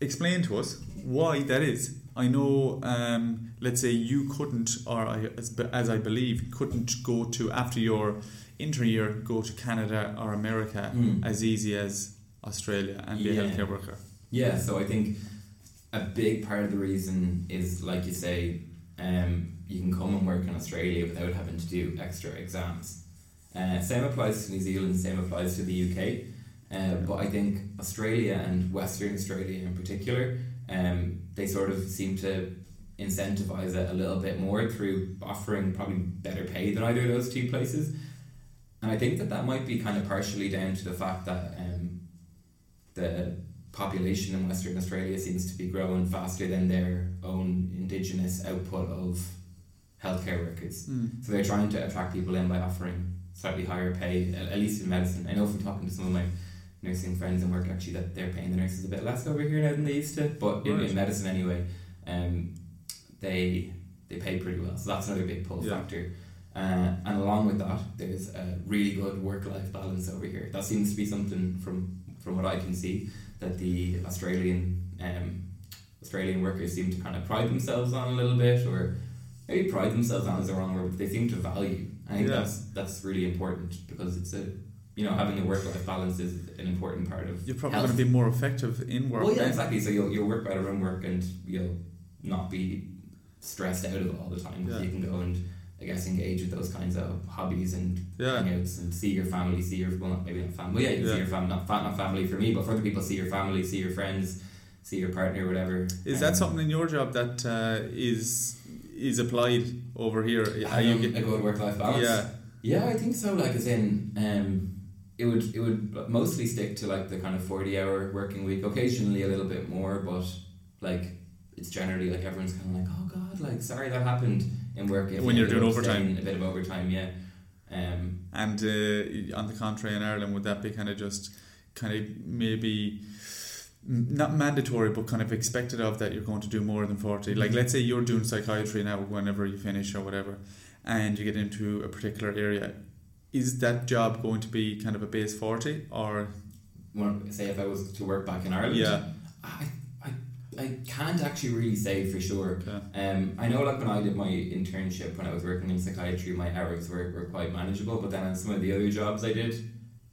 explain to us why that is. I know, um, let's say you couldn't, or I, as, as I believe, couldn't go to, after your inter year, go to Canada or America Mm. as easy as Australia and be a healthcare worker. Yeah, so I think a big part of the reason is, like you say, um, you can come and work in Australia without having to do extra exams. Uh, same applies to New Zealand, same applies to the UK. Uh, but I think Australia and Western Australia in particular, um, they sort of seem to incentivize it a little bit more through offering probably better pay than either of those two places. And I think that that might be kind of partially down to the fact that um, the population in Western Australia seems to be growing faster than their own indigenous output of healthcare workers. Mm. So they're trying to attract people in by offering slightly higher pay, at at least in medicine. I know from talking to some of my nursing friends and work actually that they're paying the nurses a bit less over here now than they used to. But in, Right. in medicine anyway, um, they they pay pretty well. So that's another big pull Yeah. factor. Uh, and along with that, there's a really good work life balance over here. That seems to be something from from what I can see that the Australian um, Australian workers seem to kind of pride themselves on a little bit, or maybe pride themselves on is the wrong word, but they seem to value. I think Yeah. that's that's really important because it's a you know having a work life balance is an important part of You're probably health. going to be more effective in work. Well, yeah, exactly. So you'll, you'll work better in work and you'll not be stressed out of it all the time. Yeah. You can go and, I guess, engage with those kinds of hobbies and Yeah. hangouts and see your family, see your, well, not, maybe not family, well, yeah, you Yeah. see your family, not, not family for me, but for other people, see your family, see your friends, see your partner, whatever. Is that Um, something in your job that uh, is is applied over here? Are you get- a good work life balance? yeah, Yeah, I think so. Like, as in, um, it would it would mostly stick to like the kind of forty hour working week. Occasionally, a little bit more, but like it's generally like everyone's kind of like, oh god, like sorry that happened in work. If When you you're doing overtime. A bit of overtime, yeah. Um, and uh, on the contrary, in Ireland, would that be kind of just kind of maybe not mandatory, but kind of expected of that you're going to do more than forty? Like, Mhm. let's say you're doing psychiatry now, whenever you finish or whatever, and you get into a particular area. Is that job going to be kind of a base forty, or when, say if I was to work back in Ireland, yeah, I, I, can't actually really say for sure. okay. Um, I know like when I did my internship when I was working in psychiatry, my hours were, were quite manageable. But then on some of the other jobs I did,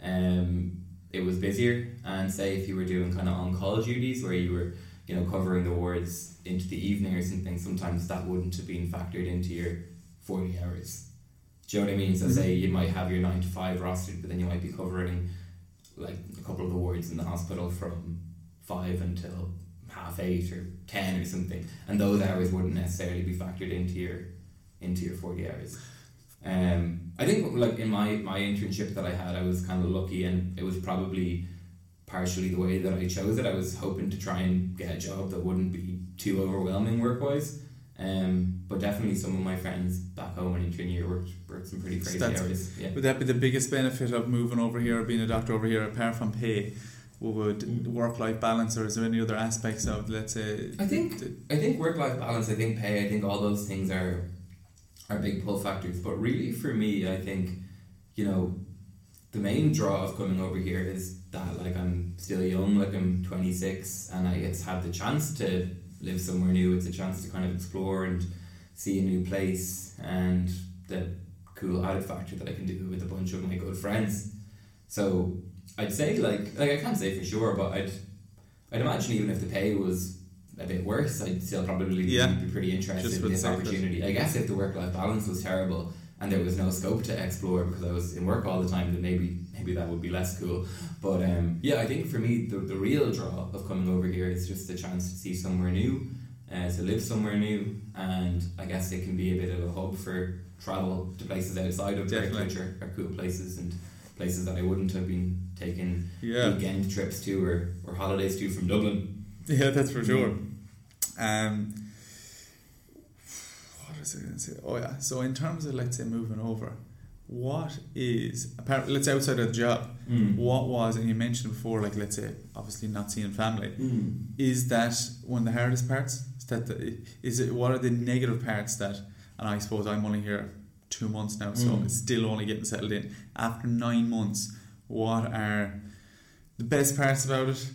um, it was busier. And say if you were doing kind of on call duties where you were, you know, covering the wards into the evening or something, sometimes that wouldn't have been factored into your 40 hours. Do you know what I mean? So, say you might have your 9 to 5 rostered, but then you might be covering like a couple of the wards in the hospital from 5 until half 8 or 10 or something. And those hours wouldn't necessarily be factored into your into your 40 hours. Um, I think like in my, my internship that I had, I was kind of lucky and it was probably partially the way that I chose it. I was hoping to try and get a job that wouldn't be too overwhelming work wise. Um, but definitely some of my friends back home in intern year worked, worked some pretty crazy That's- hours. Yeah. Would that be the biggest benefit of moving over here, being a doctor over here, apart from pay? Would Mm. work life balance, or is there any other aspects of, let's say, I think- the- I think work life balance, I think pay, I think all those things are are big pull factors. But really for me, I think, you know, the main draw of coming over here is that like I'm still young, like I'm twenty six and I it's had the chance to live somewhere new, it's a chance to kind of explore and see a new place and the cool added factor that I can do with a bunch of my good friends. So I'd say like like I can't say for sure, but I'd I'd imagine even if the pay was a bit worse, I'd still probably Yeah. be pretty interested in this opportunity. I guess if the work life balance was terrible and there was no scope to explore because I was in work all the time, then maybe maybe that would be less cool. But um, yeah, I think for me the, the real draw of coming over here is just the chance to see somewhere new, uh, to live somewhere new, and I guess it can be a bit of a hub for travel to places outside of Definitely. Which are, are cool places and places that I wouldn't have been taking yeah, weekend trips to or, or holidays to from Dublin. yeah, that's for sure. Um, what was I going to say? Oh yeah. So in terms of let's say moving over, what is apart? Let's say outside of the job. What was and you mentioned before, like let's say obviously not seeing family. Mm. Is that one of the hardest parts? Is that the, is it? What are the negative parts that? And I suppose I'm only here two months now, so Mm. it's still only getting settled in. After nine months, what are the best parts about it?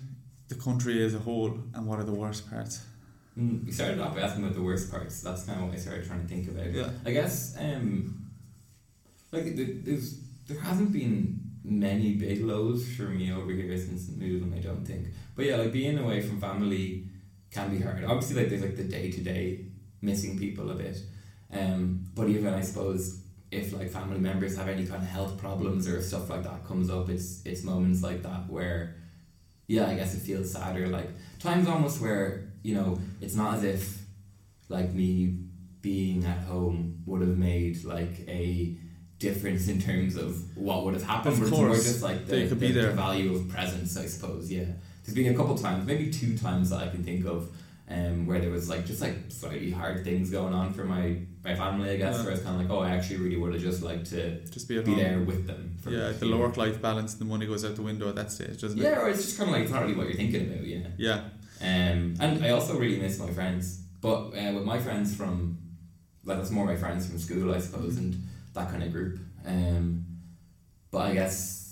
The country as a whole, and what are the worst parts? Mm, we started off by asking about the worst parts. That's kind of what I started trying to think about. Yeah. I guess, um, like there- there's there hasn't been many big lows for me over here since moving. I don't think, but yeah, like being away from family can be hard. Obviously, like there's like the day to day missing people a bit, um, but even I suppose if like family members have any kind of health problems or stuff like that comes up, it's it's moments like that where, yeah, I guess it feels sadder. Like times almost where you know it's not as if like me being at home would have made like a difference in terms of what would have happened. Of but it's more course, just like the, could the, be there. the value of presence, I suppose. Yeah, there's been a couple times, maybe two times that I can think of, um, where there was like just like slightly hard things going on for my my family. I guess Yeah. where it's kind of like, oh, I actually really would have just liked to Just be be there with them. Yeah, the work life balance, the money goes out the window at that stage, doesn't it? Yeah, or it's just kind of like it's not really what you're thinking about. Yeah. Yeah. Um, and I also really miss my friends. But uh, with my friends from, like, that's more my friends from school, I suppose, and that kind of group. Um, but I guess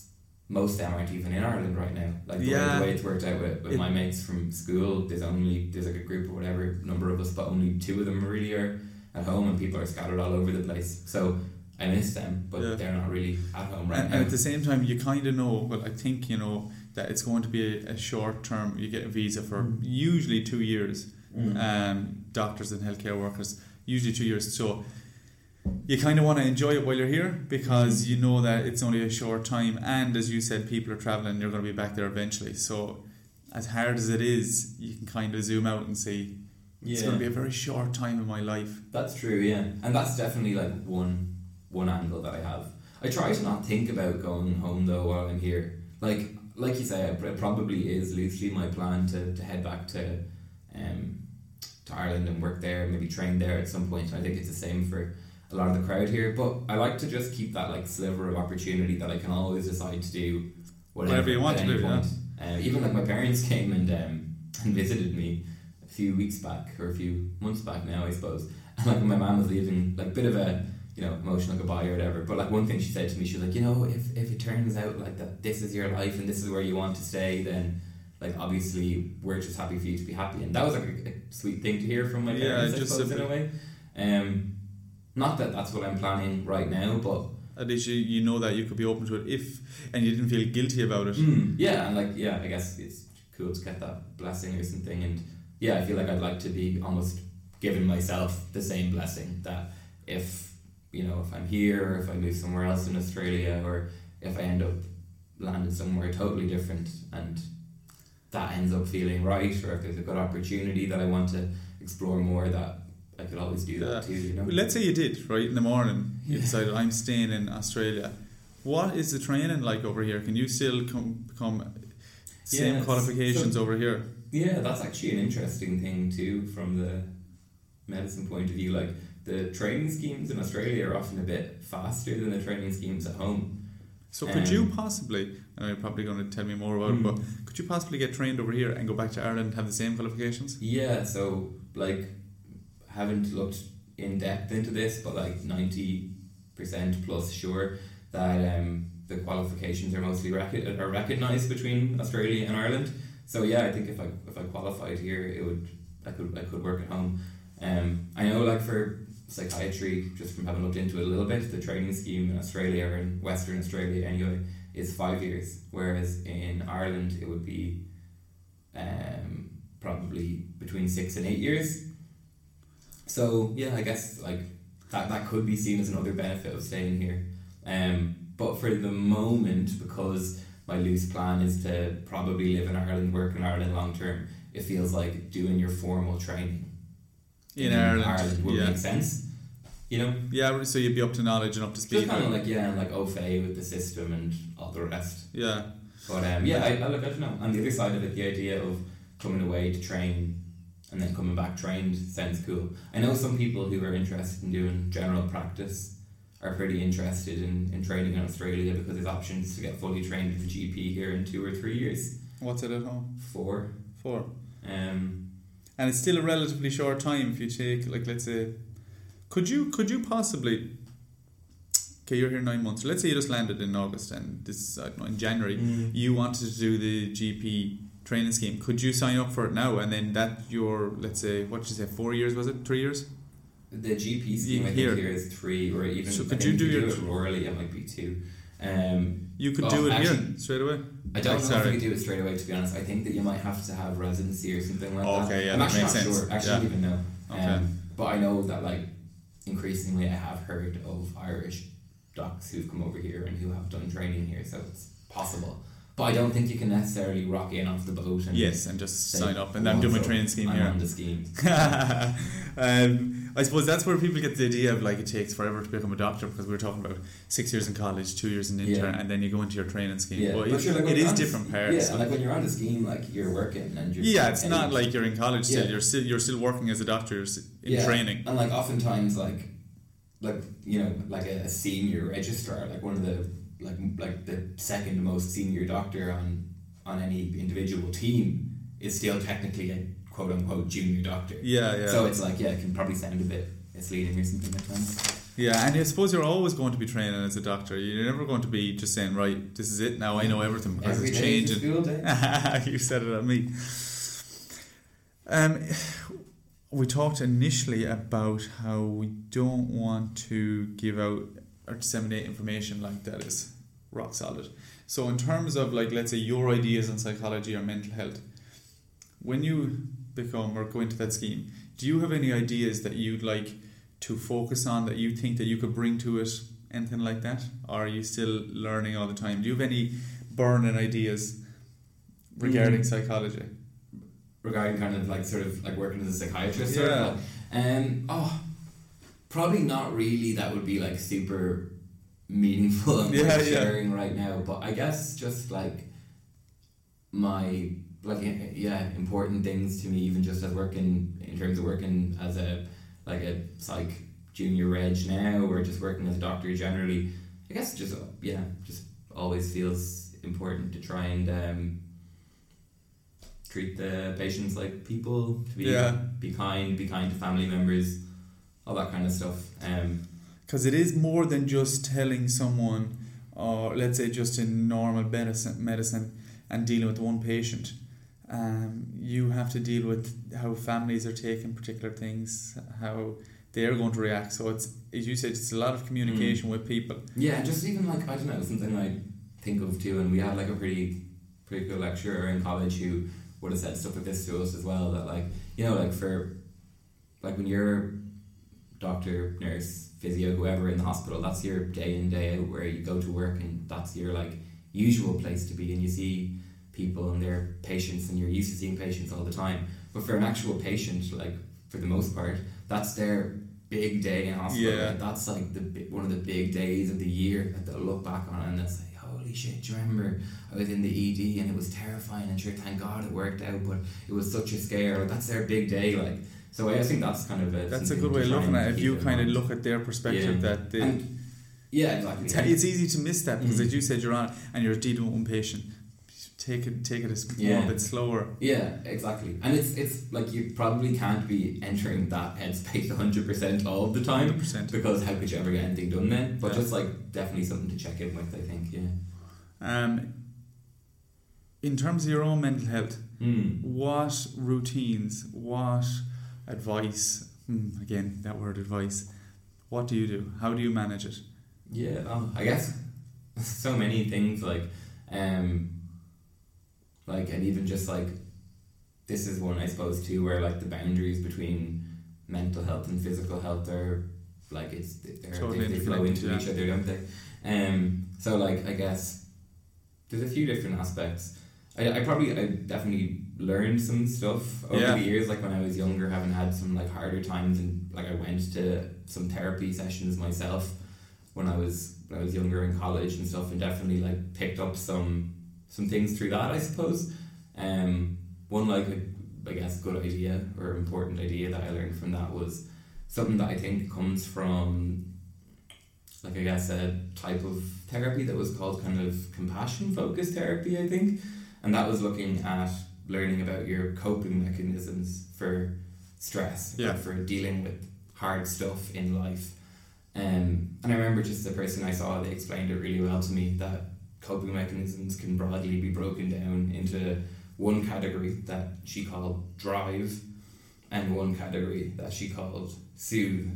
most of them aren't even in Ireland right now. Like, the, way, the way it's worked out with, with It- my mates from school, there's only, there's like a group or whatever, number of us, but only two of them really are at home, and people are scattered all over the place. So I miss them, but Yeah. they're not really at home right and, now. and at the same time, you kind of know, well, I think you know that it's going to be a, a short term. You get a visa for Mm. usually two years. Mm. Um, doctors and healthcare workers usually two years. So you kind of want to enjoy it while you're here because you know that it's only a short time. And as you said, people are traveling. You're going to be back there eventually. So as hard as it is, you can kind of zoom out and see it's going to be a very short time in my life. That's true, yeah, and that's definitely like one one angle that I have. I try to not think about going home though while I'm here. Like like you say, it probably is loosely my plan to, to head back to um, to Ireland and work there, maybe train there at some point. I think it's the same for a lot of the crowd here. But I like to just keep that like sliver of opportunity that I can always decide to do whatever, Whatever you want to do, point. Uh, even like my parents came and um, and visited me a few weeks back or a few months back now, I suppose. And like when my mom was leaving, like bit of a you know emotional goodbye or whatever. But like one thing she said to me, she was like, you know, if if it turns out like that this is your life and this is where you want to stay, then like obviously we're just happy for you to be happy. And that was like a, a sweet thing to hear from my Yeah, parents, I just suppose, in a way. Um, not that that's what I'm planning right now, but At least you, you know that you could be open to it if, and you didn't feel guilty about it. Mm, yeah, and like yeah, I guess it's cool to get that blessing or something, and yeah, I feel like I'd like to be almost giving myself the same blessing that if you know, if I'm here or if I move somewhere else in Australia or if I end up landing somewhere totally different and that ends up feeling right or if there's a good opportunity that I want to explore more that I could always do that too, you know. Let's say you did right in the morning. You Yeah. decided I'm staying in Australia. What is the training like over here? Can you still come become same qualifications So- over here? Yeah, that's actually an interesting thing too from the medicine point of view. Like the training schemes in Australia are often a bit faster than the training schemes at home. So could you Um, possibly? I know you're probably going to tell me more about it, Mm. but could you possibly get trained over here and go back to Ireland and have the same qualifications? Yeah, so like haven't looked in depth into this, but like ninety percent plus sure that um, the qualifications are mostly rec- are recognised between Australia and Ireland. So yeah, I think if I if I qualified here, it would I could I could work at home. Um, I know like for psychiatry, just from having looked into it a little bit, the training scheme in Australia or in Western Australia anyway is five years, whereas in Ireland it would be um, probably between six and eight years. So yeah, I guess like that that could be seen as another benefit of staying here. Um, but for the moment, because my loose plan is to probably live in Ireland, work in Ireland long term, it feels like doing your formal training In Ireland, would yeah. make sense. You know, Yeah, so you'd be up to knowledge and up to speed. just kind of like yeah, like au fait with the system and all the rest. yeah, But um, yeah, I, I look, I don't know. On the other side of it, the idea of coming away to train and then coming back trained sounds cool. I know some people who are interested in doing general practice are pretty interested in, in training in Australia because there's options to get fully trained as a GP here in two or three years. what's it at home Four. Four. Um, And it's still a relatively short time if you take like let's say, could you could you possibly? Okay, you're here nine months. Let's say you just landed in August and this I don't know in January. you wanted to do the GP training scheme, could you sign up for it now and then that your let's say what did you say four years was it three years? the GP scheme I think Here. here is three, or even So could you do your- it rurally, it might be two. Um, You could Oh, do it here straight away. I don't Oh, know if you could do it straight away. To be honest, I think that you might have to have residency or something like that. Okay, yeah, I'm that actually makes not sense. sure. Actually, Yeah. don't even know. Okay. Um, but I know that like increasingly, I have heard of Irish docs who've come over here and who have done training here, so it's possible. But I don't think you can necessarily rock in off the boat and Yes, and just say, sign up and I'm doing my training scheme I'm here. on the scheme. um, I suppose that's where people get the idea of like it takes forever to become a doctor because we were talking about six years in college, two years in intern, Yeah. and then you go into your training scheme. Yeah, but but it, you're like, it is different parts. Yeah, and like when you're on the scheme, like you're working and you're yeah, it's not like you're in college still. Yeah. You're still you're still working as a doctor. You're in Yeah, training. And like oftentimes like like you know, like a, a senior registrar, like one of the like like the second most senior doctor on on any individual team is still technically a quote unquote junior doctor. Yeah, yeah, So it's like yeah, it can probably sound a bit misleading or something like that. yeah. And I suppose you're always going to be training as a doctor. You're never going to be just saying, right, this is it. Now I know everything because Every it's day is a changing. you said it on me. Um, we talked initially about how we don't want to give out or disseminate information like that is rock solid. So, in terms of like, let's say your ideas on psychology or mental health, when you become or go into that scheme, do you have any ideas that you'd like to focus on that you think that you could bring to it? Anything like that, or are you still learning all the time? Do you have any burning ideas regarding Mm. psychology? regarding kind of like sort of like working as a psychiatrist sort Yeah. of like, um oh probably not really. That would be like super meaningful and Yeah, sharing right now. But I guess just like my like yeah important things to me even just as working in terms of working as a like a psych junior reg now or just working as a doctor generally I guess just yeah just always feels important to try and um, treat the patients like people to be Yeah. be kind be kind to family members all that kind of stuff um, Because it is more than just telling someone, or let's say just in normal medicine, medicine and dealing with one patient. Um, you have to deal with how families are taking particular things, how they're going to react. So it's, as you said, it's a lot of communication with people. Yeah, and just even like I don't know something I think of too, and we had like a pretty pretty cool lecturer in college who would have said stuff like this to us as well. That like you know like for like when you're doctor, nurse, physio, whoever in the hospital. That's your day in day out where you go to work, and that's your like usual place to be, and you see people and their patients, and you're used to seeing patients all the time. But for an actual patient, like for the most part, that's their big day in hospital. Yeah. Like, that's like the one of the big days of the year that they'll look back on, and they'll say, "Holy shit! Do you remember I was in the ED and it was terrifying, and sure, thank God it worked out, but it was such a scare." That's their big day, like. So I think that's kind of a That's a good way of looking at it. If you in kind of look at their perspective, Yeah. that they, And- yeah, exactly. it's, it's easy to miss that because, Mhm. as you said, you're on and you're dealing with patient. Take it, take it a Yeah. bit slower. Yeah, exactly. And it's it's like you probably can't be entering that headspace hundred percent all the time Hundred percent. because how could you ever get anything done then? But Yeah. just like definitely something to check in with. I think. Yeah. Um, in terms of your own mental health, Hmm. what routines, what advice? Hmm, again, that word advice. What do you do? How do you manage it? Yeah, um, I guess so many things like, um, like and even just like, this is one I suppose too where like the boundaries between mental health and physical health are like it's they're, Totally they, they flow into each other, don't they? Um, so like I guess there's a few different aspects. I, I probably I definitely learned some stuff over Yeah. the years. Like when I was younger, having had some like harder times, and like I went to some therapy sessions myself when I was when I was younger in college and stuff, and definitely like picked up some some things through that. I suppose. Um, one like I guess good idea or important idea that I learned from that was something that I think comes from like I guess a type of therapy that was called kind of compassion focused therapy. I think, and that was looking at learning about your coping mechanisms for stress, Yeah. for dealing with hard stuff in life. Um, and I remember just the person I saw, they explained it really well to me that coping mechanisms can broadly be broken down into one category that she called drive and one category that she called soothe.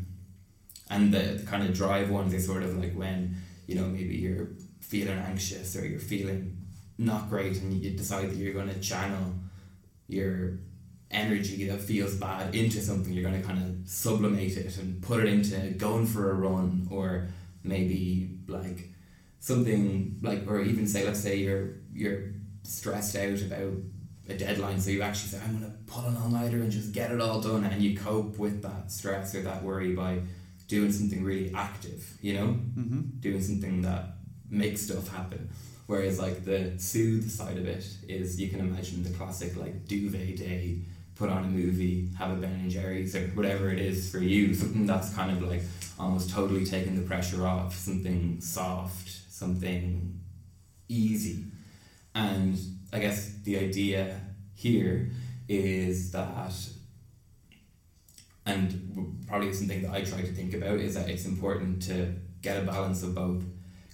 And the, the kind of drive ones is sort of like when, you know, maybe you're feeling anxious or you're feeling not great and you decide that you're going to channel your energy that feels bad into something you're going to kind of sublimate it and put it into going for a run or maybe like something like or even say let's say you're you're stressed out about a deadline so you actually say I'm going to pull an all-nighter and just get it all done and you cope with that stress or that worry by doing something really active you know Mm-hmm. doing something that makes stuff happen. Whereas like the soothe side of it is you can imagine the classic like duvet day, put on a movie, have a Ben and Jerry's or whatever it is for you, something that's kind of like almost totally taking the pressure off, something soft, something easy. And I guess the idea here is that and probably something that I try to think about is that it's important to get a balance of both.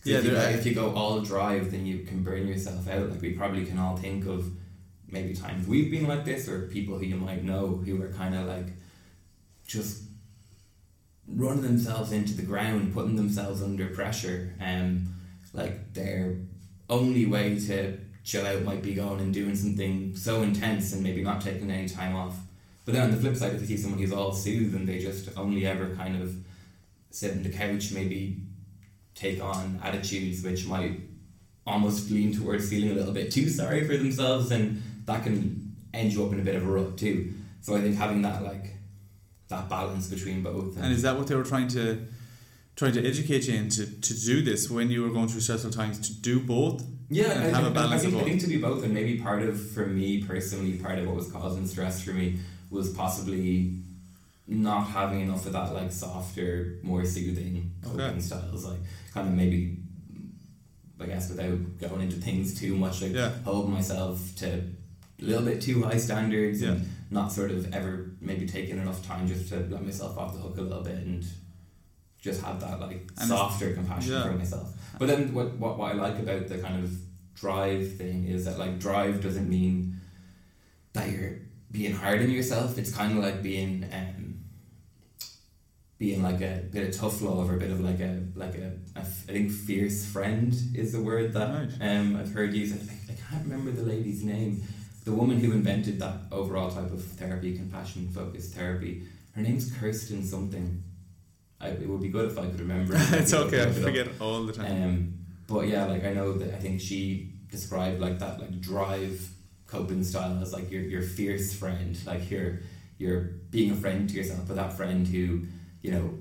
Yeah, if, you, go- if you go all drive, then you can burn yourself out. Like we probably can all think of maybe times we've been like this, or people who you might know who are kind of like just running themselves into the ground, putting themselves under pressure, and like their only way to chill out might be going and doing something so intense and maybe not taking any time off. But then on the flip side, if you see someone who's all soothed and they just only ever kind of sit on the couch, maybe take on attitudes which might almost lean towards feeling a little bit too sorry for themselves, and that can end you up in a bit of a rut too. So I think having that like that balance between both. And is that what they were trying to trying to educate you into to, do this when you were going through stressful times to do both? Yeah, and I, have a I- balance I think, I think to do both, and maybe part of, for me personally, part of what was causing stress for me was possibly not having enough of that like softer, more soothing coping Okay. styles. Like kind of maybe, I guess, without going into things too much, like Yeah. holding myself to a little bit too high standards Yeah. and not sort of ever maybe taking enough time just to let myself off the hook a little bit and just have that like And softer compassion yeah. for myself. But then what, what what I like about the kind of drive thing is that like drive doesn't mean that you're being hard on yourself. It's kind of like being um, being like a bit of tough love or a bit of like a like a, a I think fierce friend is the word that Right. um, I've heard used. I, I can't remember the lady's name. The woman who invented that overall type of therapy, compassion focused therapy. Her name's Kirsten something. I, it would be good if I could remember. it's okay. I look it up. forget all the time. Um, but yeah, like I know that I think she described like that like drive coping style as like your your fierce friend, like you're you're being a friend to yourself, but that friend who you know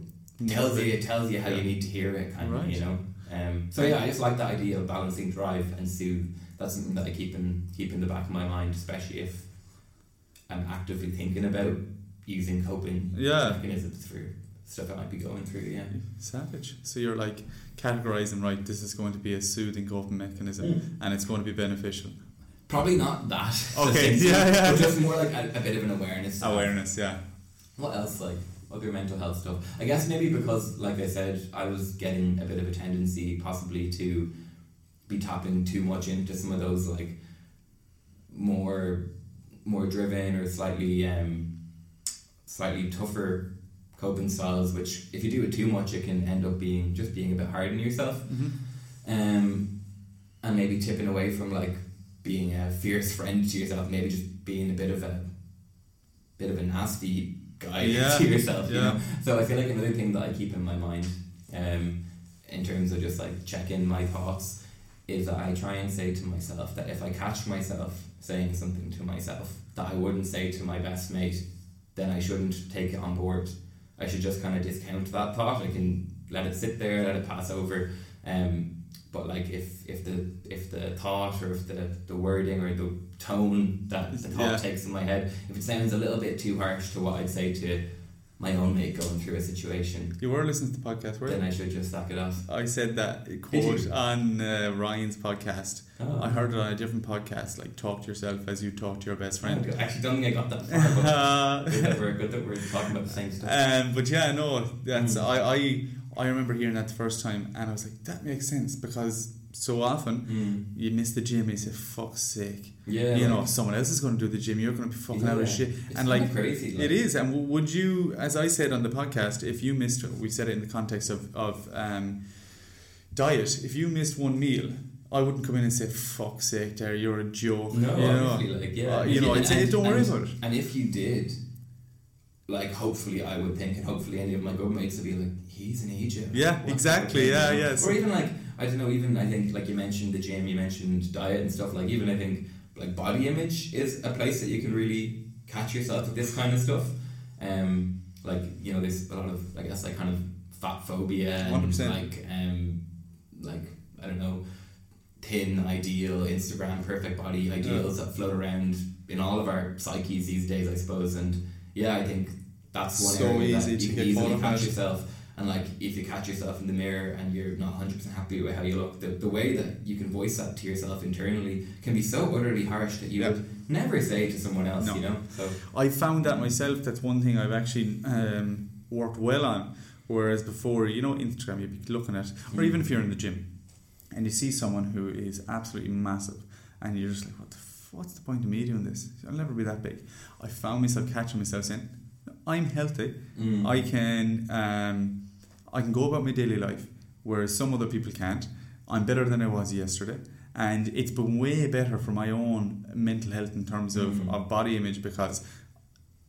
tells you tells you how Yeah. you need to hear it, kind Right. of, you know. Um, so yeah, I just like the idea of balancing drive and soothe. That's something that I keep in keep in the back of my mind, especially if I'm actively thinking about using coping Yeah. mechanisms for stuff I might be going through. Yeah. Savage. So you're like categorizing right. This is going to be a soothing coping mechanism, Mm. and it's going to be beneficial. Probably not that. Okay, yeah, yeah. But just more like a, a bit of an awareness. Awareness, yeah. What else? Like other mental health stuff. I guess maybe because, like I said, I was getting a bit of a tendency, possibly to be tapping too much into some of those like more, more driven or slightly, um, slightly tougher coping styles. Which, if you do it too much, it can end up being just being a bit hard on yourself Mm-hmm. um, and maybe tipping away from like being a fierce friend to yourself, maybe just being a bit of a bit of a nasty Yeah, to yourself. You know? So I feel like another thing that I keep in my mind, um, in terms of just like checking my thoughts, is that I try and say to myself that if I catch myself saying something to myself that I wouldn't say to my best mate, then I shouldn't take it on board. I should just kind of discount that thought. I can let it sit there, let it pass over. Um, but like if if the if the thought or if the, the wording or the tone that the thought Yeah. takes in my head, if it sounds a little bit too harsh to what I'd say to my own mate going through a situation, You were listening to the podcast, were then you? I should just sack it off. I said that quote on uh, Ryan's podcast. Oh. I heard it on a different podcast, like talk to yourself as you talk to your best friend I actually don't think I got that far, but Uh, good that we're good that we're talking about the same stuff. Um, but yeah, no, that's Mm. I, I I remember hearing that the first time, and I was like, that makes sense because so often Mm. you miss the gym, and you say, "Fuck's sake," Yeah, you know, like, someone else is going to do the gym. You're going to be fucking out of shit, It's and like. crazy. Like, It is, and would you, as I said on the podcast, if you missed, we said it in the context of of um, diet. If you missed one meal, I wouldn't come in and say, "Fuck's sake, there, you're a joke." No, you know, like yeah, Uh, you know, I'd say, "Don't worry and- about it." And if you did, like, hopefully, I would think, and hopefully, any of my good mates would be like, "He's in Egypt. Yeah, What exactly, yeah, yes. Or even like, I don't know. Even I think, like you mentioned the gym, you mentioned diet and stuff. Like, even I think, like, body image is a place that you can really catch yourself with this kind of stuff. Um, like you know, there's a lot of, I guess, like kind of fat phobia and 100%. like, um, like I don't know thin ideal Instagram perfect body ideals that float around in all of our psyches these days, I suppose. And yeah, I think that's one So area easy that to you can easily catch yourself. And like if you catch yourself in the mirror and you're not hundred percent happy with how you look, the, the way that you can voice that to yourself internally can be so utterly harsh that you Yeah. would never say to someone else. No. You know, so I found that myself. That's one thing I've actually um, worked well on. Whereas before, you know, Instagram, you'd be looking at, or Mm. even if you're in the gym, and you see someone who is absolutely massive, and you're just like, what the f- what's the point of me doing this? I'll never be that big. I found myself catching myself saying, I'm healthy. mm. I can um, I can go about my daily life, whereas some other people can't. I'm better than I was yesterday, and it's been way better for my own mental health in terms of, Mm. of body image because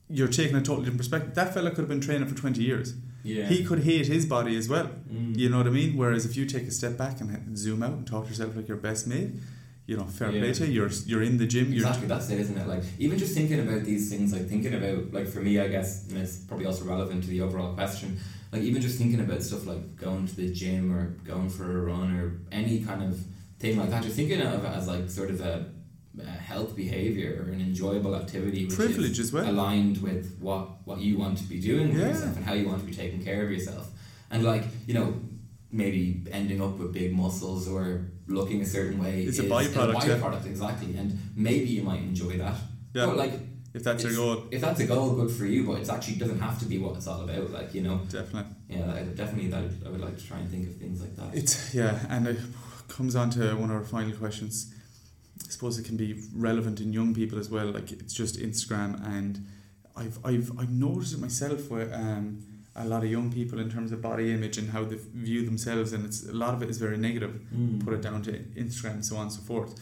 you're taking a totally different perspective. That fella could have been training for twenty years. yeah, He could hate his body as well. Mm. You know what I mean? Whereas if you take a step back and zoom out and talk to yourself like your best mate, you know, fair Yeah. play to you. You're you're in the gym. You're Exactly, that's it, isn't it? Like even just thinking about these things, like thinking about, like for me, I guess, and it's probably also relevant to the overall question. Like even just thinking about stuff like going to the gym or going for a run or any kind of thing like that. Just thinking of it as like sort of a, a health behavior or an enjoyable activity, which privilege is as well. aligned with what what you want to be doing with Yeah. yourself and how you want to be taking care of yourself. And like you know, maybe ending up with big muscles or looking a certain way It's a is byproduct, yeah. exactly. And maybe you might enjoy that. Yeah. But like if that's your goal, if that's a goal, good for you. But it's actually doesn't have to be what it's all about. Like you know, definitely. yeah, I, definitely that I would like to try and think of things like that. It's yeah, and it comes on to one of our final questions. I suppose it can be relevant in young people as well. Like it's just Instagram, and I've I've I've noticed it myself where um, a lot of young people in terms of body image and how they view themselves, and it's a lot of it is very negative. Mm. Put it down to Instagram and so on and so forth.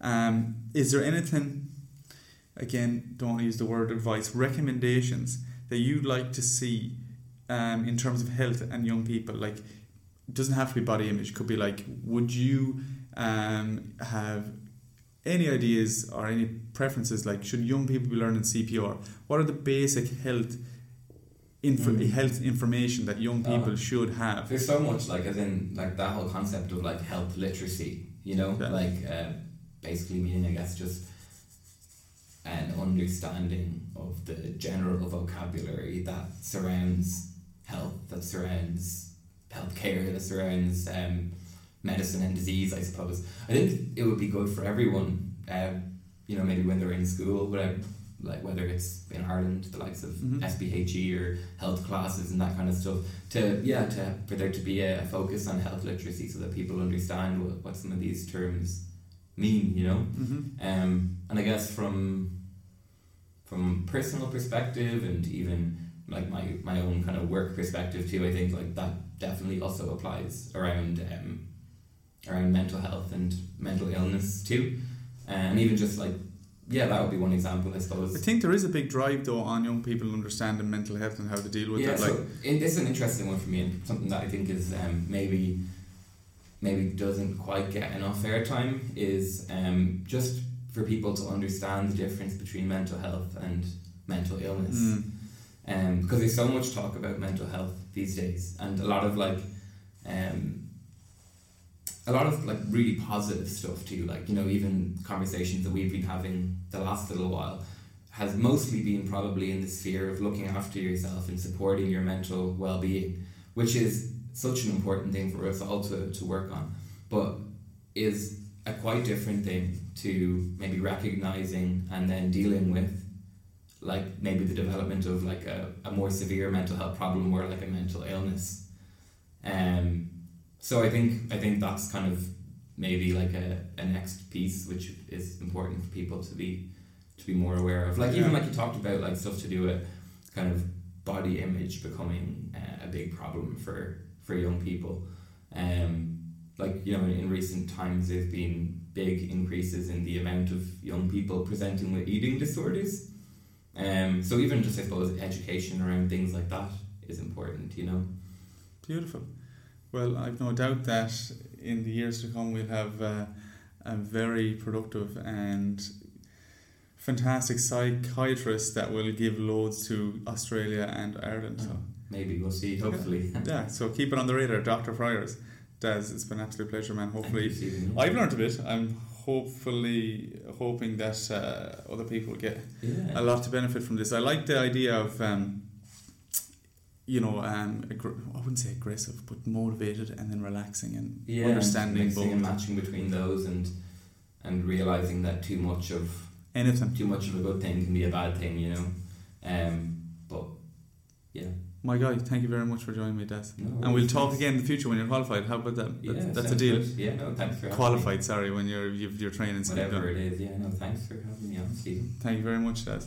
Um, is there anything? Again, don't want to use the word advice. Recommendations that you'd like to see um, in terms of health and young people? Like, it doesn't have to be body image. It could be like, would you um, have any ideas or any preferences? Like, should young people be learning CPR? What are the basic health info- Mm. health information that young people Oh. should have? There's so much like as in like that whole concept of like health literacy, you know, Yeah. like uh, basically meaning I guess just an understanding of the general vocabulary that surrounds health, that surrounds healthcare, that surrounds um, medicine and disease. I suppose I think it would be good for everyone. Uh, you know, maybe when they're in school, whatever, like whether it's in Ireland, the likes of Mhm. SPHE or health classes and that kind of stuff to yeah to for there to be a, focus on health literacy so that people understand what, what some of these terms mean you know Mm-hmm. um, and I guess from from personal perspective and even like my, my own kind of work perspective too I think like that definitely also applies around um, around mental health and mental illness too and even just like yeah that would be one example I suppose I think there is a big drive though on young people understanding mental health and how to deal with yeah, it. Like, so it, it's an interesting one for me and something that I think is um, maybe maybe doesn't quite get enough airtime is um, just for people to understand the difference between mental health and mental illness. mm, Um, because there's so much talk about mental health these days, and a lot of like, um, a lot of like really positive stuff too. Like you know, even conversations that we've been having the last little while has mostly been probably in the sphere of looking after yourself and supporting your mental well-being, which is such an important thing for us all to, to work on, but is a quite different thing to maybe recognizing and then dealing with like maybe the development of like a, a more severe mental health problem or like a mental illness. Um, so I think I think that's kind of maybe like a, a next piece which is important for people to be to be more aware of. Like even like you talked about like stuff to do with kind of body image becoming uh, a big problem for for young people. Um, like you know in, in recent times there's been big increases in the amount of young people presenting with eating disorders. Um, so even just I suppose education around things like that is important, you know. Beautiful. Well, I've no doubt that in the years to come we'll have uh, a very productive and fantastic psychiatrist that will give loads to Australia and Ireland. So Maybe we'll see. Hopefully. yeah, so keep it on the radar, Doctor Friars. Des, it's been an absolute pleasure, man. Hopefully, Thank you, Stephen. I've learned a bit. I'm hopefully hoping that uh, other people get yeah. a lot to benefit from this. I like the idea of, um, you know, um, aggr- I wouldn't say aggressive, but motivated and then relaxing and yeah, understanding mixing and both. matching between those and and realizing that too much of anything. too much of a good thing can be a bad thing, you know. Um, but yeah, My guy, thank you very much for joining me, Des. no, And we'll talk thanks. again in the future when you're qualified. How about that? Yeah, That's, that's a deal. good. Yeah, no, thanks for Qualified, sorry, when you're you've, your training. Me. Whatever it is, yeah, no, thanks for having me on, Stephen. Thank you very much, Des.